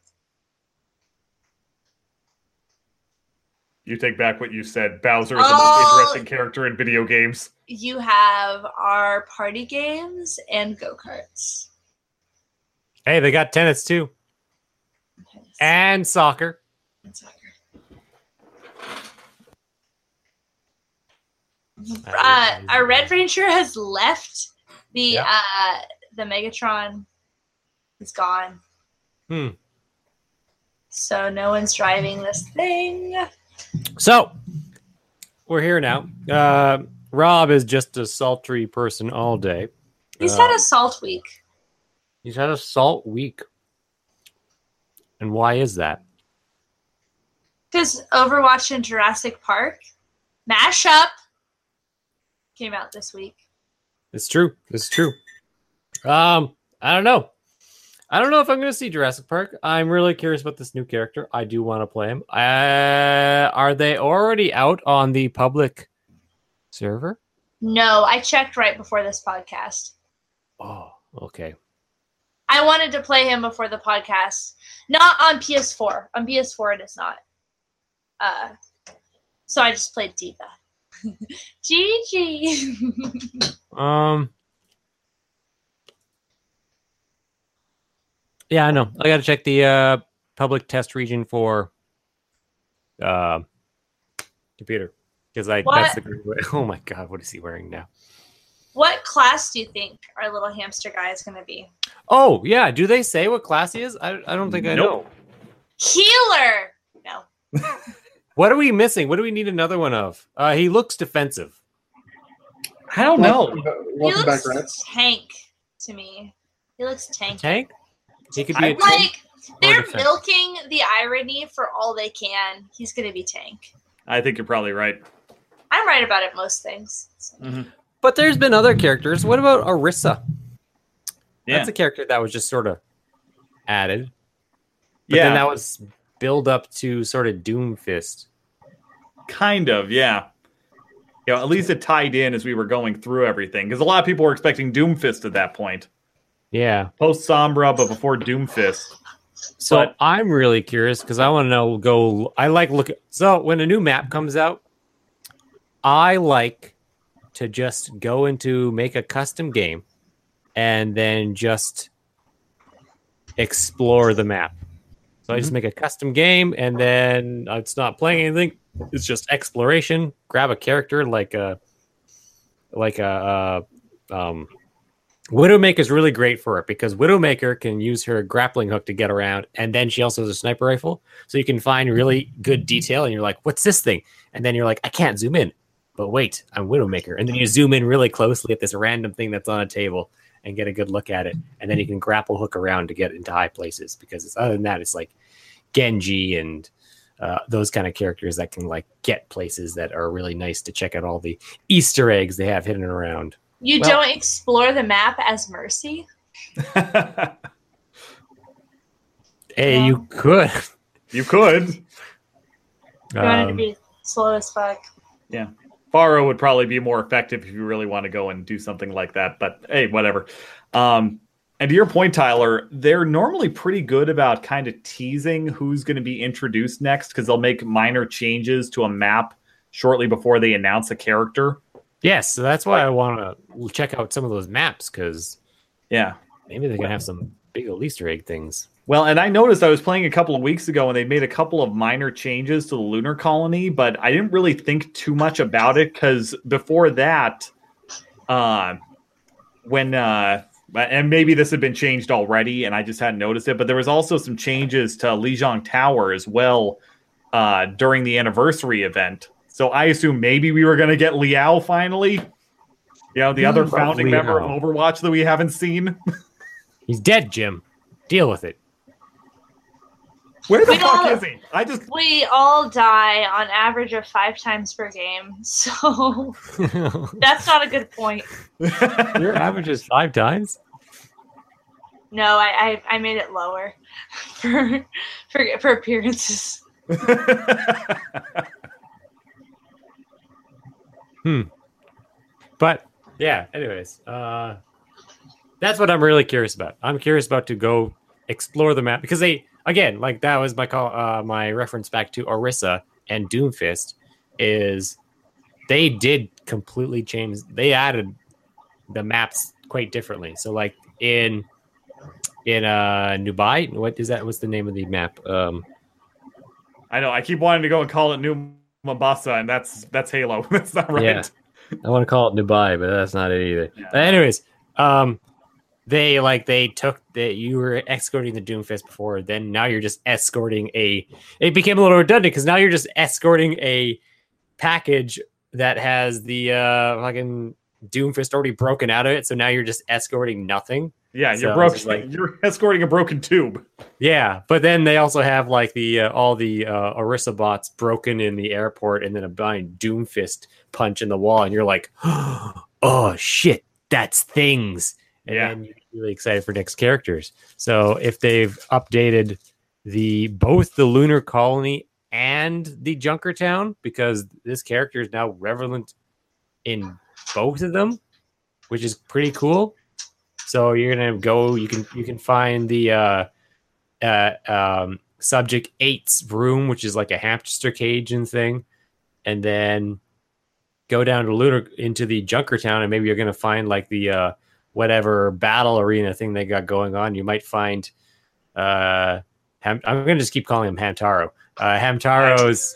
Speaker 4: You take back what you said. Bowser is the
Speaker 2: Oh.
Speaker 4: most interesting character in video games.
Speaker 2: You have our party games and go karts.
Speaker 1: Hey, they got tennis too, and soccer.
Speaker 2: And soccer. Uh, our Red Ranger has left. The
Speaker 1: Yeah.
Speaker 2: uh, the Megatron is gone.
Speaker 1: Hmm.
Speaker 2: So no one's driving this thing.
Speaker 1: So we're here now. Uh, Rob is just a sultry person all day.
Speaker 2: He's
Speaker 1: Uh,
Speaker 2: had a salt week.
Speaker 1: He's had a salt week. And why is that?
Speaker 2: Because Overwatch and Jurassic Park mashup came out this week.
Speaker 1: It's true. It's true. Um, I don't know. I don't know if I'm going to see Jurassic Park. I'm really curious about this new character. I do want to play him. Uh, are they already out on the public server?
Speaker 2: No, I checked right before this podcast.
Speaker 1: Oh, okay.
Speaker 2: I wanted to play him before the podcast. Not on PS4. On PS4 it is not. Uh so I just played D.Va. GG.
Speaker 1: Um. Yeah, I know. I got to check the uh, public test region for uh, computer because I that's the
Speaker 2: What?
Speaker 1: oh my god, what is he wearing now?
Speaker 2: What class do you think our little hamster guy is gonna be?
Speaker 1: Oh yeah, do they say what class he is? I, I don't think I
Speaker 4: Nope.
Speaker 1: know.
Speaker 2: Healer. No.
Speaker 1: What are we missing? What do we need another one of? Uh, he looks defensive.
Speaker 4: I don't know.
Speaker 2: He
Speaker 3: Welcome back,
Speaker 2: looks
Speaker 3: Rats.
Speaker 2: tank to me. He looks tank.
Speaker 1: Tank. He could be
Speaker 4: I-
Speaker 1: a tank.
Speaker 2: Like they're
Speaker 1: defense.
Speaker 2: milking the irony for all they can. He's gonna be tank.
Speaker 4: I think you're probably right.
Speaker 2: I'm right about it most things.
Speaker 1: But there's been other characters. What about Orisa?
Speaker 4: Yeah.
Speaker 1: That's a character that was just sort of added. But
Speaker 4: yeah.
Speaker 1: then that was build up to sort of Doomfist.
Speaker 4: Kind of, yeah. You know, at least it tied in as we were going through everything because a lot of people were expecting Doomfist at that point.
Speaker 1: Yeah.
Speaker 4: Post Sombra, but before Doomfist.
Speaker 1: So
Speaker 4: But-
Speaker 1: I'm really curious because I want to know. Go. I like look. So when a new map comes out, I like to just go into make a custom game, and then just explore the map. So I just make a custom game, and then it's not playing anything. It's just exploration. Grab a character like a like a uh, um, Widowmaker is really great for it because Widowmaker can use her grappling hook to get around, and then she also has a sniper rifle, so you can find really good detail. And you're like, "What's this thing?" And then you're like, "I can't zoom in." But wait, I'm Widowmaker, and then you zoom in really closely at this random thing that's on a table and get a good look at it, and then you can grapple hook around to get into high places. Because it's, other than that, it's like Genji and uh, those kind of characters that can like get places that are really nice to check out all the Easter eggs they have hidden around.
Speaker 2: You
Speaker 1: Well-
Speaker 2: don't explore the map as Mercy.
Speaker 1: Hey,
Speaker 2: Yeah.
Speaker 1: you could.
Speaker 4: you could.
Speaker 2: You wanted to
Speaker 1: Um,
Speaker 2: be slow as fuck.
Speaker 4: Pharah would probably be more effective if you really want to go and do something like that. But hey, whatever. Um, and to your point, Tyler, they're normally pretty good about kind of teasing who's going to be introduced next because they'll make minor changes to a map shortly before they announce a character.
Speaker 1: Yes, so that's why I want to check out some of those maps because
Speaker 4: Yeah.
Speaker 1: maybe they can have some big old Easter egg things.
Speaker 4: Well, and I noticed I was playing a couple of weeks ago and they made a couple of minor changes to the lunar colony, but I didn't really think too much about it because before that, uh, when uh, and maybe this had been changed already and I just hadn't noticed it, but there was also some changes to Lijiang Tower as well uh, during the anniversary event. So I assume maybe we were going to get Liao finally. You know, the other
Speaker 1: about
Speaker 4: founding member of Overwatch that we haven't seen.
Speaker 1: He's dead, Jim. Deal with it.
Speaker 4: Where the
Speaker 2: We
Speaker 4: fuck
Speaker 2: all-
Speaker 4: is he? I just
Speaker 2: We all die on average of five times per game, so that's not a good point.
Speaker 1: Your average is five times.
Speaker 2: No, I I, I made it lower for for for appearances.
Speaker 1: But yeah, anyways, uh, that's what I'm really curious about. I'm curious about to go explore the map because they again, like that was my call, uh, my reference back to Orisa and Doomfist is they did completely change. They added the maps quite differently. So like in in uh Dubai, what is that? What's the name of the map? Um,
Speaker 4: I know. I keep wanting to go and call it New Mombasa, and that's that's Halo. that's not right.
Speaker 1: Yeah. I want to call it Dubai, but that's not it either.
Speaker 4: Yeah.
Speaker 1: But anyways, um, they like they took that you were escorting the Doomfist before, then now you're just escorting a. It became a little redundant because now you're just escorting a package that has the uh fucking Doomfist already broken out of it. So now you're just escorting nothing.
Speaker 4: Yeah,
Speaker 1: So
Speaker 4: you're broken.
Speaker 1: like-
Speaker 4: you're escorting a broken tube.
Speaker 1: Yeah, but then they also have like the uh, all the uh, Orisa bots broken in the airport, and then a blind Doomfist punch in the wall, and you're like, "Oh shit, that's things!" And
Speaker 4: Yeah.
Speaker 1: then you're really excited for next characters. So if they've updated the both the lunar colony and the Junkertown, because this character is now relevant in both of them, which is pretty cool. So you're gonna go. You can you can find the uh, uh, um, subject eight's room, which is like a hamster cage and thing, and then go down to Lunar into the Junkertown, and maybe you're gonna find like the uh, whatever battle arena thing they got going on. You might find. Uh, Ham- I'm gonna just keep calling him Hamtaro. Uh, Hamtaro's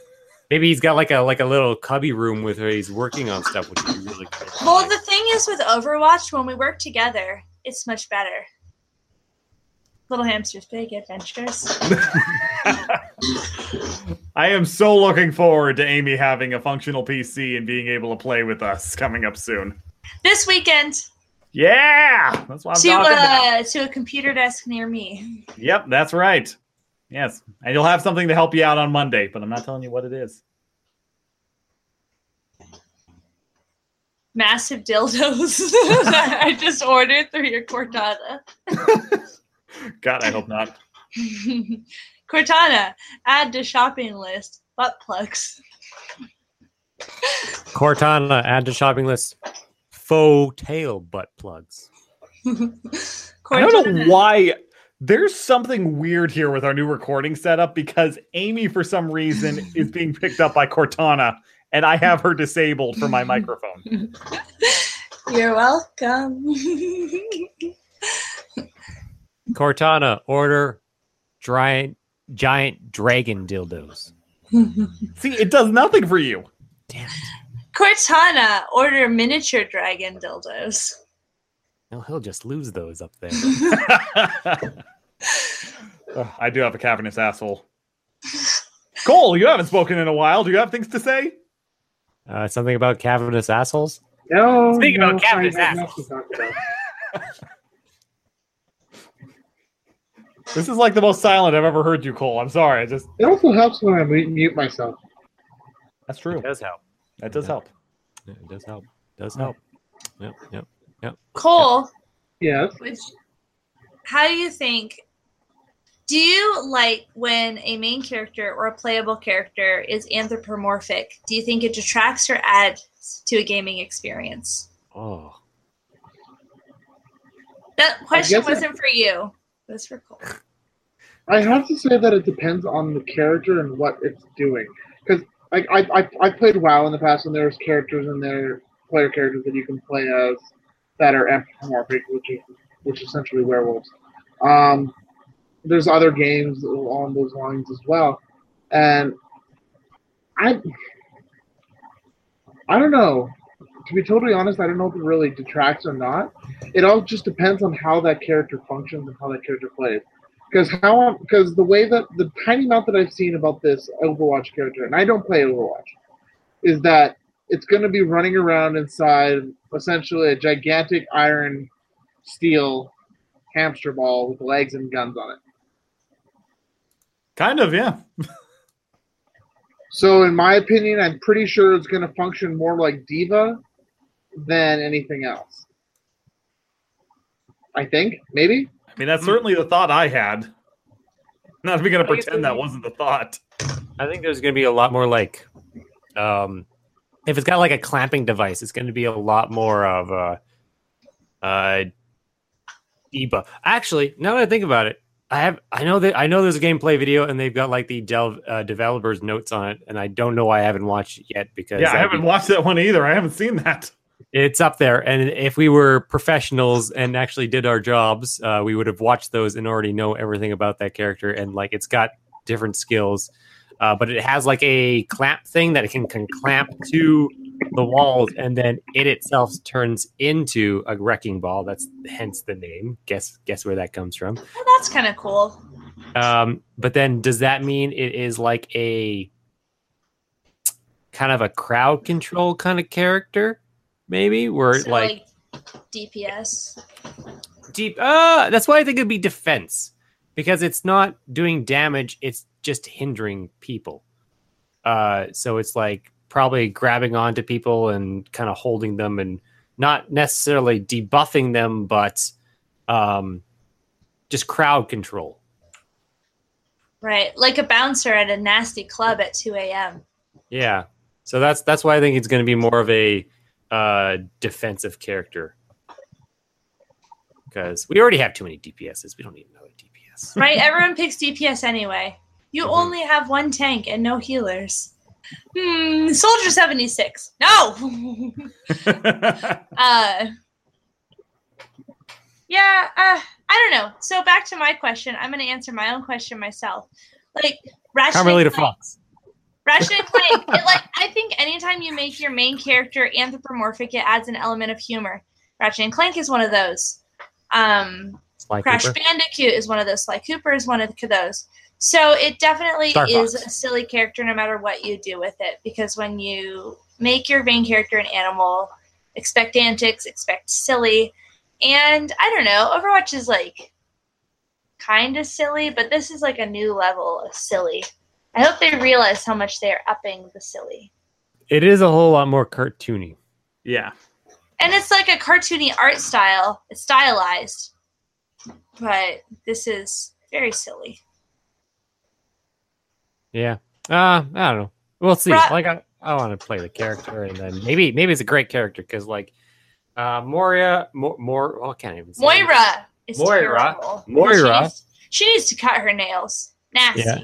Speaker 1: maybe he's got like a like a little cubby room with where he's working on stuff, which would be really cool.
Speaker 2: Well, the thing is with Overwatch, when we work together, it's much better. Little hamsters, big adventures.
Speaker 4: I am so looking forward to Amy having a functional PC and being able to play with us coming up soon.
Speaker 2: this weekend
Speaker 4: Yeah, that's what I'm
Speaker 2: to
Speaker 4: talking about.
Speaker 2: uh, to a computer desk near me.
Speaker 4: Yep, that's right. Yes, and you'll have something to help you out on Monday, but I'm not telling you what it is.
Speaker 2: Massive dildos that I just ordered through your Cortana.
Speaker 4: God, I hope not.
Speaker 2: Cortana, add to shopping list. Butt plugs.
Speaker 1: Cortana, add to shopping list. Faux tail butt plugs.
Speaker 4: I don't know why. There's something weird here with our new recording setup because Amy, for some reason, is being picked up by Cortana, and I have her disabled for my microphone.
Speaker 2: You're welcome.
Speaker 1: Cortana, order giant giant dragon dildos.
Speaker 4: See, it does nothing for you.
Speaker 1: Damn.
Speaker 2: Cortana, order miniature dragon dildos.
Speaker 1: No, he'll just lose those up there.
Speaker 4: Ugh, I do have a cavernous asshole. Cole, you haven't spoken in a while. Do you have things to say?
Speaker 1: Uh, something about cavernous assholes.
Speaker 3: No.
Speaker 1: Speaking
Speaker 3: no,
Speaker 1: about cavernous assholes.
Speaker 3: nothing to talk about.
Speaker 4: This is like the most silent I've ever heard you, Cole. I'm sorry. I just
Speaker 3: It also helps when I mute mute myself.
Speaker 4: that's true.
Speaker 1: It does help.
Speaker 4: That does
Speaker 1: Yeah.
Speaker 4: help.
Speaker 1: Yeah, It does help. It does help. Yep, yep. Yep.
Speaker 2: Cole,
Speaker 3: Yeah.
Speaker 2: which, how do you think? Do you like when a main character or a playable character is anthropomorphic? Do you think it detracts or adds to a gaming experience?
Speaker 1: Oh,
Speaker 2: That question wasn't for you. It was for Cole.
Speaker 3: I have to say that it depends on the character and what it's doing. Like I, I I played WoW in the past, and there's characters in there, player characters that you can play as that are anthropomorphic, which is which is essentially werewolves. Um, there's other games along those lines as well, and I I don't know. To be totally honest, I don't know if it really detracts or not. It all just depends on how that character functions and how that character plays because how because the way that the tiny amount that I've seen about this Overwatch character, and I don't play Overwatch, is that it's going to be running around inside essentially a gigantic iron steel hamster ball with legs and guns on it.
Speaker 4: Kind of, yeah.
Speaker 3: So, in my opinion, I'm pretty sure it's going to function more like D.Va than anything else. I think maybe.
Speaker 4: I mean, that's certainly the thought I had. Not even going to pretend that wasn't the thought.
Speaker 1: I think there's going to be a lot more like, um, if it's got like a clamping device, it's going to be a lot more of a, uh, debuff. Actually, now that I think about it, I have I know that I know there's a gameplay video and they've got like the del- uh, developers notes on it, and I don't know why I haven't watched it yet because
Speaker 4: Yeah, I haven't
Speaker 1: be-
Speaker 4: watched that one either. I haven't seen that.
Speaker 1: It's up there. And if we were professionals and actually did our jobs, uh, we would have watched those and already know everything about that character. And like, it's got different skills, uh, but it has like a clamp thing that it can, can clamp to the walls, and then it itself turns into a wrecking ball. That's hence the name. Guess guess where that comes from.
Speaker 2: Well, that's kind of cool.
Speaker 1: Um, but then does that mean it is like a kind of a crowd control kind of character? Maybe where
Speaker 2: So,
Speaker 1: like
Speaker 2: DPS.
Speaker 1: deep uh that's why i think it'd be defense because it's not doing damage it's just hindering people uh so it's like probably grabbing onto people and kind of holding them and not necessarily debuffing them but um just crowd control
Speaker 2: Right. Like a bouncer at a nasty club at 2 a.m.
Speaker 1: yeah so that's that's why i think it's going to be more of a uh defensive character because we already have too many DPSs. We don't need another DPS.
Speaker 2: Right? Everyone picks DPS anyway. You
Speaker 1: Mhm.
Speaker 2: only have one tank and no healers. Hmm, Soldier 76. No! uh, yeah, uh, I don't know. So back to my question. I'm going to answer my own question myself. Like, Ratchet
Speaker 1: Carmelita
Speaker 2: and Clank,
Speaker 1: Fox.
Speaker 2: Ratchet and Clank, it, like, I think anytime you make your main character anthropomorphic, it adds an element of humor. Ratchet and Clank is one of those. Um, Crash
Speaker 1: Cooper.
Speaker 2: Bandicoot is one of those. Sly Cooper is one of those. So it definitely
Speaker 1: Star
Speaker 2: is
Speaker 1: Fox.
Speaker 2: a silly character no matter what you do with it. Because when you make your main character an animal, expect antics, expect silly. And I don't know, Overwatch is like kind of silly, but this is like a new level of silly. I hope they realize how much they are upping the silly.
Speaker 1: It is a whole lot more cartoony.
Speaker 4: yeah.
Speaker 2: And it's like a cartoony art style. It's stylized. But this is very silly.
Speaker 1: Yeah. Uh, I don't know. We'll see.
Speaker 2: Ra-
Speaker 1: like I, I want to play the character, and then maybe maybe it's a great character because like uh Moria, more, more. Oh, I can't even. Say.
Speaker 2: Moira is
Speaker 1: Moira.
Speaker 2: terrible.
Speaker 1: Moira.
Speaker 2: She needs, she needs to cut her nails. Nasty.
Speaker 1: Yeah.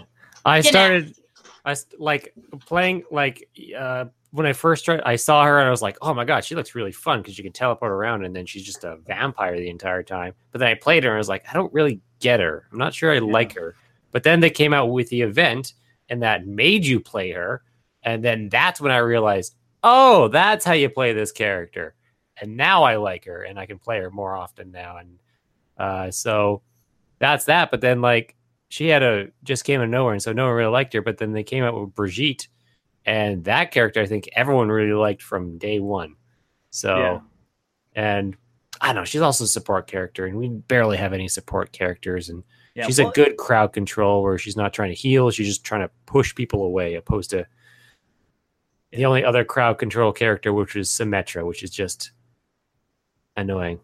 Speaker 1: I
Speaker 2: You know.
Speaker 1: started. I like playing like uh when I first started. I saw her and I was like, oh my god, she looks really fun because you can teleport around, and then she's just a vampire the entire time. But then I played her and I was like, I don't really get her. I'm not sure I like her. But then they came out with the event, and that made you play her, and then that's when I realized, oh, that's how you play this character. And now I like her, and I can play her more often now. And uh, so that's that. But then like she had a just came out of nowhere, and so no one really liked her. But then they came out with Brigitte, and that character I think everyone really liked from day one. So,
Speaker 4: Yeah.
Speaker 1: and I don't know, she's also a support character, and we barely have any support characters, and
Speaker 4: Yeah.
Speaker 1: she's
Speaker 4: well,
Speaker 1: a good crowd control where she's not trying to heal, she's just trying to push people away, opposed to the only other crowd control character, which is Symmetra, which is just annoying.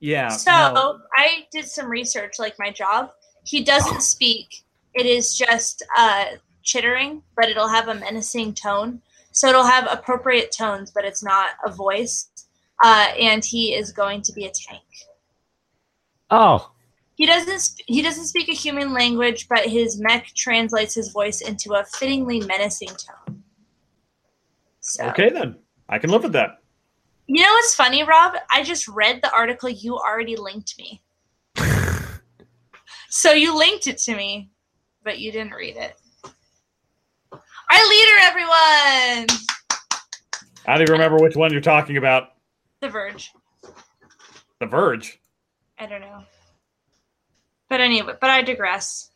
Speaker 4: Yeah.
Speaker 2: So
Speaker 4: no.
Speaker 2: I did some research, like my job. He doesn't speak. It is just uh, chittering, but it'll have a menacing tone. So it'll have appropriate tones, but it's not a voice. Uh, and he is going to be a tank.
Speaker 1: Oh,
Speaker 2: He doesn't. Sp- he doesn't speak a human language, but his mech translates his voice into a fittingly menacing tone. So,
Speaker 4: Okay then. I can live with that.
Speaker 2: You know what's funny, Rob? I just read the article you already linked me. So you linked it to me, but you didn't read it. Our leader, everyone!
Speaker 4: I don't even remember which one you're talking about.
Speaker 2: The Verge.
Speaker 4: The Verge.
Speaker 2: I don't know. But anyway, but I digress.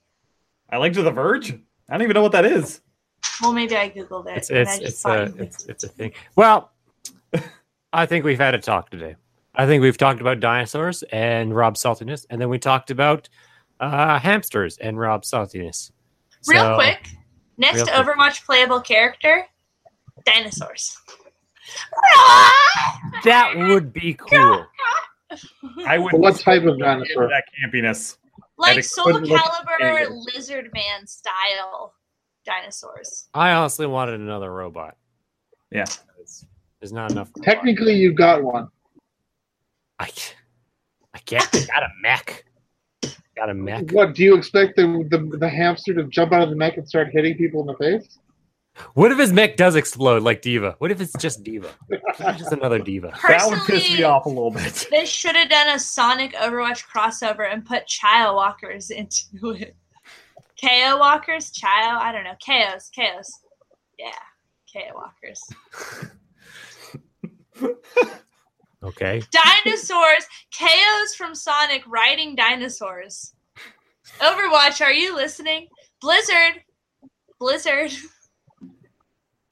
Speaker 4: I linked to The Verge. I don't even know what that is.
Speaker 2: Well, maybe I googled it.
Speaker 1: it's
Speaker 2: and
Speaker 1: it's
Speaker 2: I just
Speaker 1: it's a it's, it's a thing. Well, I think we've had a talk today. I think we've talked about dinosaurs and Rob saltiness, and then we talked about uh, hamsters and Rob saltiness.
Speaker 2: Real
Speaker 1: So-
Speaker 2: quick, next
Speaker 1: real quick.
Speaker 2: Overwatch playable character, dinosaurs.
Speaker 1: that would be cool.
Speaker 4: I would.
Speaker 3: But what type of dinosaur?
Speaker 4: That campiness.
Speaker 2: like
Speaker 4: it
Speaker 2: Soul
Speaker 4: couldn't
Speaker 2: Calibur. Lizard Man style dinosaurs.
Speaker 1: I honestly wanted another robot.
Speaker 4: Yeah.
Speaker 1: There's- There's not enough.
Speaker 3: Technically, you got one.
Speaker 1: I, I get. I got a mech. Got a mech.
Speaker 3: What do you expect the, the the hamster to jump out of the mech and start hitting people in the face?
Speaker 1: What if his mech does explode like D.Va? What if it's just D.Va? Just another D.Va.
Speaker 4: That would piss me off a little bit.
Speaker 2: They should have done a Sonic Overwatch crossover and put Chio Walkers into it. KO Walkers? Chio? I don't know. Chaos. Chaos. Yeah. KO Walkers.
Speaker 1: Okay.
Speaker 2: Dinosaurs! KOs from Sonic riding dinosaurs. Overwatch, are you listening? Blizzard. Blizzard.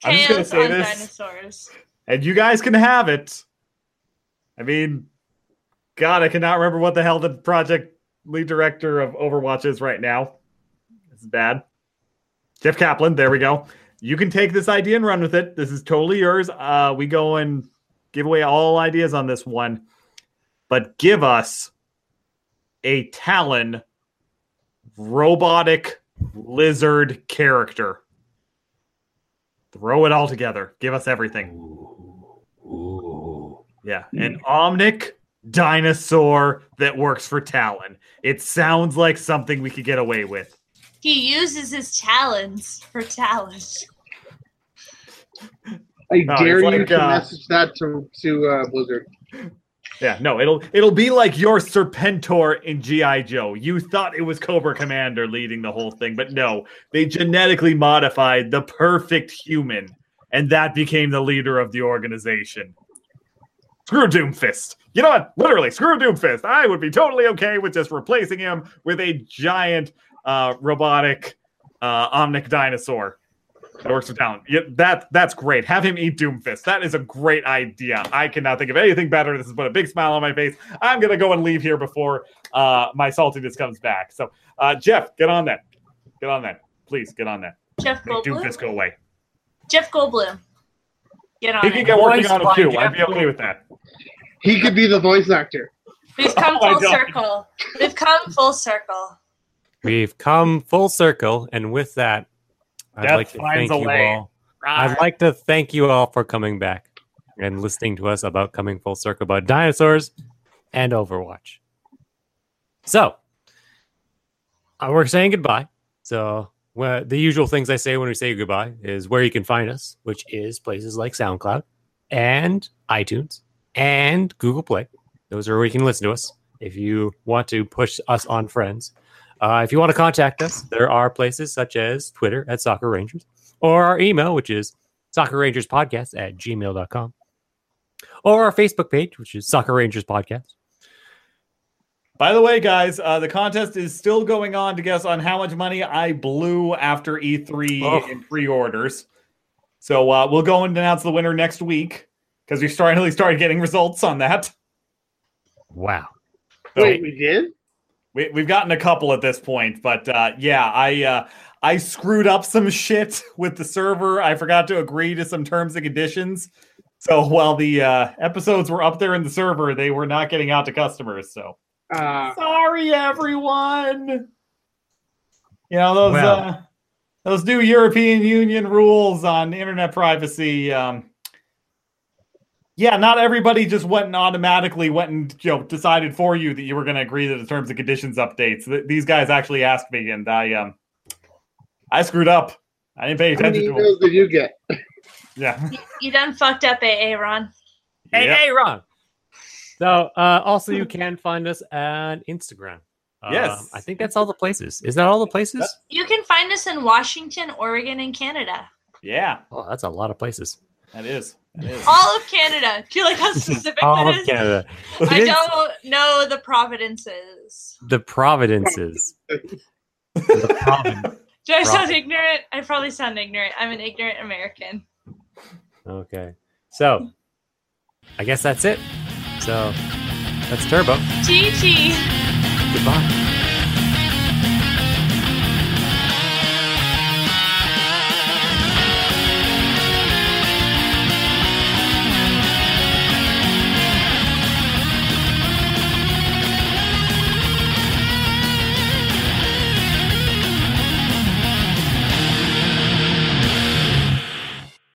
Speaker 4: I'm just gonna say
Speaker 2: on
Speaker 4: this.
Speaker 2: dinosaurs.
Speaker 4: and you guys can have it. I mean, God, I cannot remember what the hell the project lead director of Overwatch is right now. This is bad. Jeff Kaplan, there we go. You can take this idea and run with it. This is totally yours. Uh, we go and give away all ideas on this one, but give us a Talon robotic lizard character. Throw it all together. Give us everything. Yeah. An Omnic dinosaur that works for Talon. It sounds like something we could get away with.
Speaker 2: He uses his talons for talent.
Speaker 3: I
Speaker 4: No,
Speaker 3: dare
Speaker 4: it's
Speaker 3: you
Speaker 4: like,
Speaker 3: to
Speaker 4: uh,
Speaker 3: message that to to uh, Blizzard.
Speaker 4: Yeah, no, it'll it'll be like your Serpentor in GI Joe. You thought it was Cobra Commander leading the whole thing, but no, they genetically modified the perfect human, and that became the leader of the organization. Screw Doomfist. You know what? Literally, screw Doomfist. I would be totally okay with just replacing him with a giant uh, robotic uh, omnic dinosaur. That works with talent. Yeah, that that's great. Have him eat Doomfist. That is a great idea. I cannot think of anything better. This has put a big smile on my face. I'm gonna go and leave here before uh, my saltiness comes back. So, uh, Jeff, get on that. Get on that. Please get on that.
Speaker 2: Jeff
Speaker 4: Make
Speaker 2: Goldblum.
Speaker 4: Doomfist go away.
Speaker 2: Jeff Goldblum. Get on
Speaker 4: He
Speaker 2: it.
Speaker 4: can get working
Speaker 1: Voiced
Speaker 4: on it
Speaker 1: by
Speaker 4: too.
Speaker 1: Jeff
Speaker 4: I'd be okay with that.
Speaker 3: He could be the voice actor.
Speaker 2: We've come
Speaker 4: Oh
Speaker 2: full
Speaker 4: God.
Speaker 2: circle. We've come full circle.
Speaker 1: We've come full circle, and with that, I'd
Speaker 4: Death
Speaker 1: like to thank you
Speaker 4: way.
Speaker 1: all. I'd like to thank you all for coming back and listening to us about coming full circle about dinosaurs and Overwatch. So, uh, we're saying goodbye. So, well, the usual things I say when we say goodbye is where you can find us, which is places like SoundCloud and iTunes and Google Play. Those are where you can listen to us if you want to push us on friends. Uh, if you want to contact us, there are places such as Twitter at Sakura Rangers or our email, which is Sakura Rangers Podcast at gmail.com, or our Facebook page, which is Sakura Rangers Podcast.
Speaker 4: By the way, guys, uh, the contest is still going on to guess on how much money I blew after E3
Speaker 1: Oh.
Speaker 4: in pre-orders. So uh, we'll go and announce the winner next week because we've finally started getting results on that.
Speaker 1: Wow.
Speaker 4: So
Speaker 3: Wait, we did?
Speaker 4: We, we've gotten a couple at this point, but uh, yeah, I uh, I screwed up some shit with the server. I forgot to agree to some terms and conditions. So while the uh, episodes were up there in the server, they were not getting out to customers. So
Speaker 3: Uh,
Speaker 4: sorry, everyone. You know those
Speaker 1: Well.
Speaker 4: uh, those new European Union rules on internet privacy. Um, yeah, not everybody just went and automatically went and you know decided for you that you were going to agree to the terms and conditions updates. These guys actually asked me, and I um I screwed up. I didn't pay
Speaker 3: how many
Speaker 4: attention to them.
Speaker 3: emails did you get?
Speaker 4: Yeah.
Speaker 2: You, you done fucked up, AA Ron.
Speaker 1: Hey,
Speaker 4: Yep.
Speaker 1: hey, Ron. So, uh, also, you can find us on Instagram. Um,
Speaker 4: Yes.
Speaker 1: I think that's all the places. Is that all the places?
Speaker 2: You can find us in Washington, Oregon, and Canada.
Speaker 4: Yeah,
Speaker 1: Oh, that's a lot of places.
Speaker 4: that is. That is.
Speaker 2: All of Canada. Do you like how specific
Speaker 1: all
Speaker 2: that
Speaker 1: of
Speaker 2: is?
Speaker 1: Canada.
Speaker 2: I don't know the providences.
Speaker 1: The Providences. the Provin-
Speaker 2: Do I sound ignorant? I probably sound ignorant. I'm an ignorant American.
Speaker 1: Okay. So, I guess that's it. So, that's Turbo.
Speaker 2: GG.
Speaker 1: Goodbye.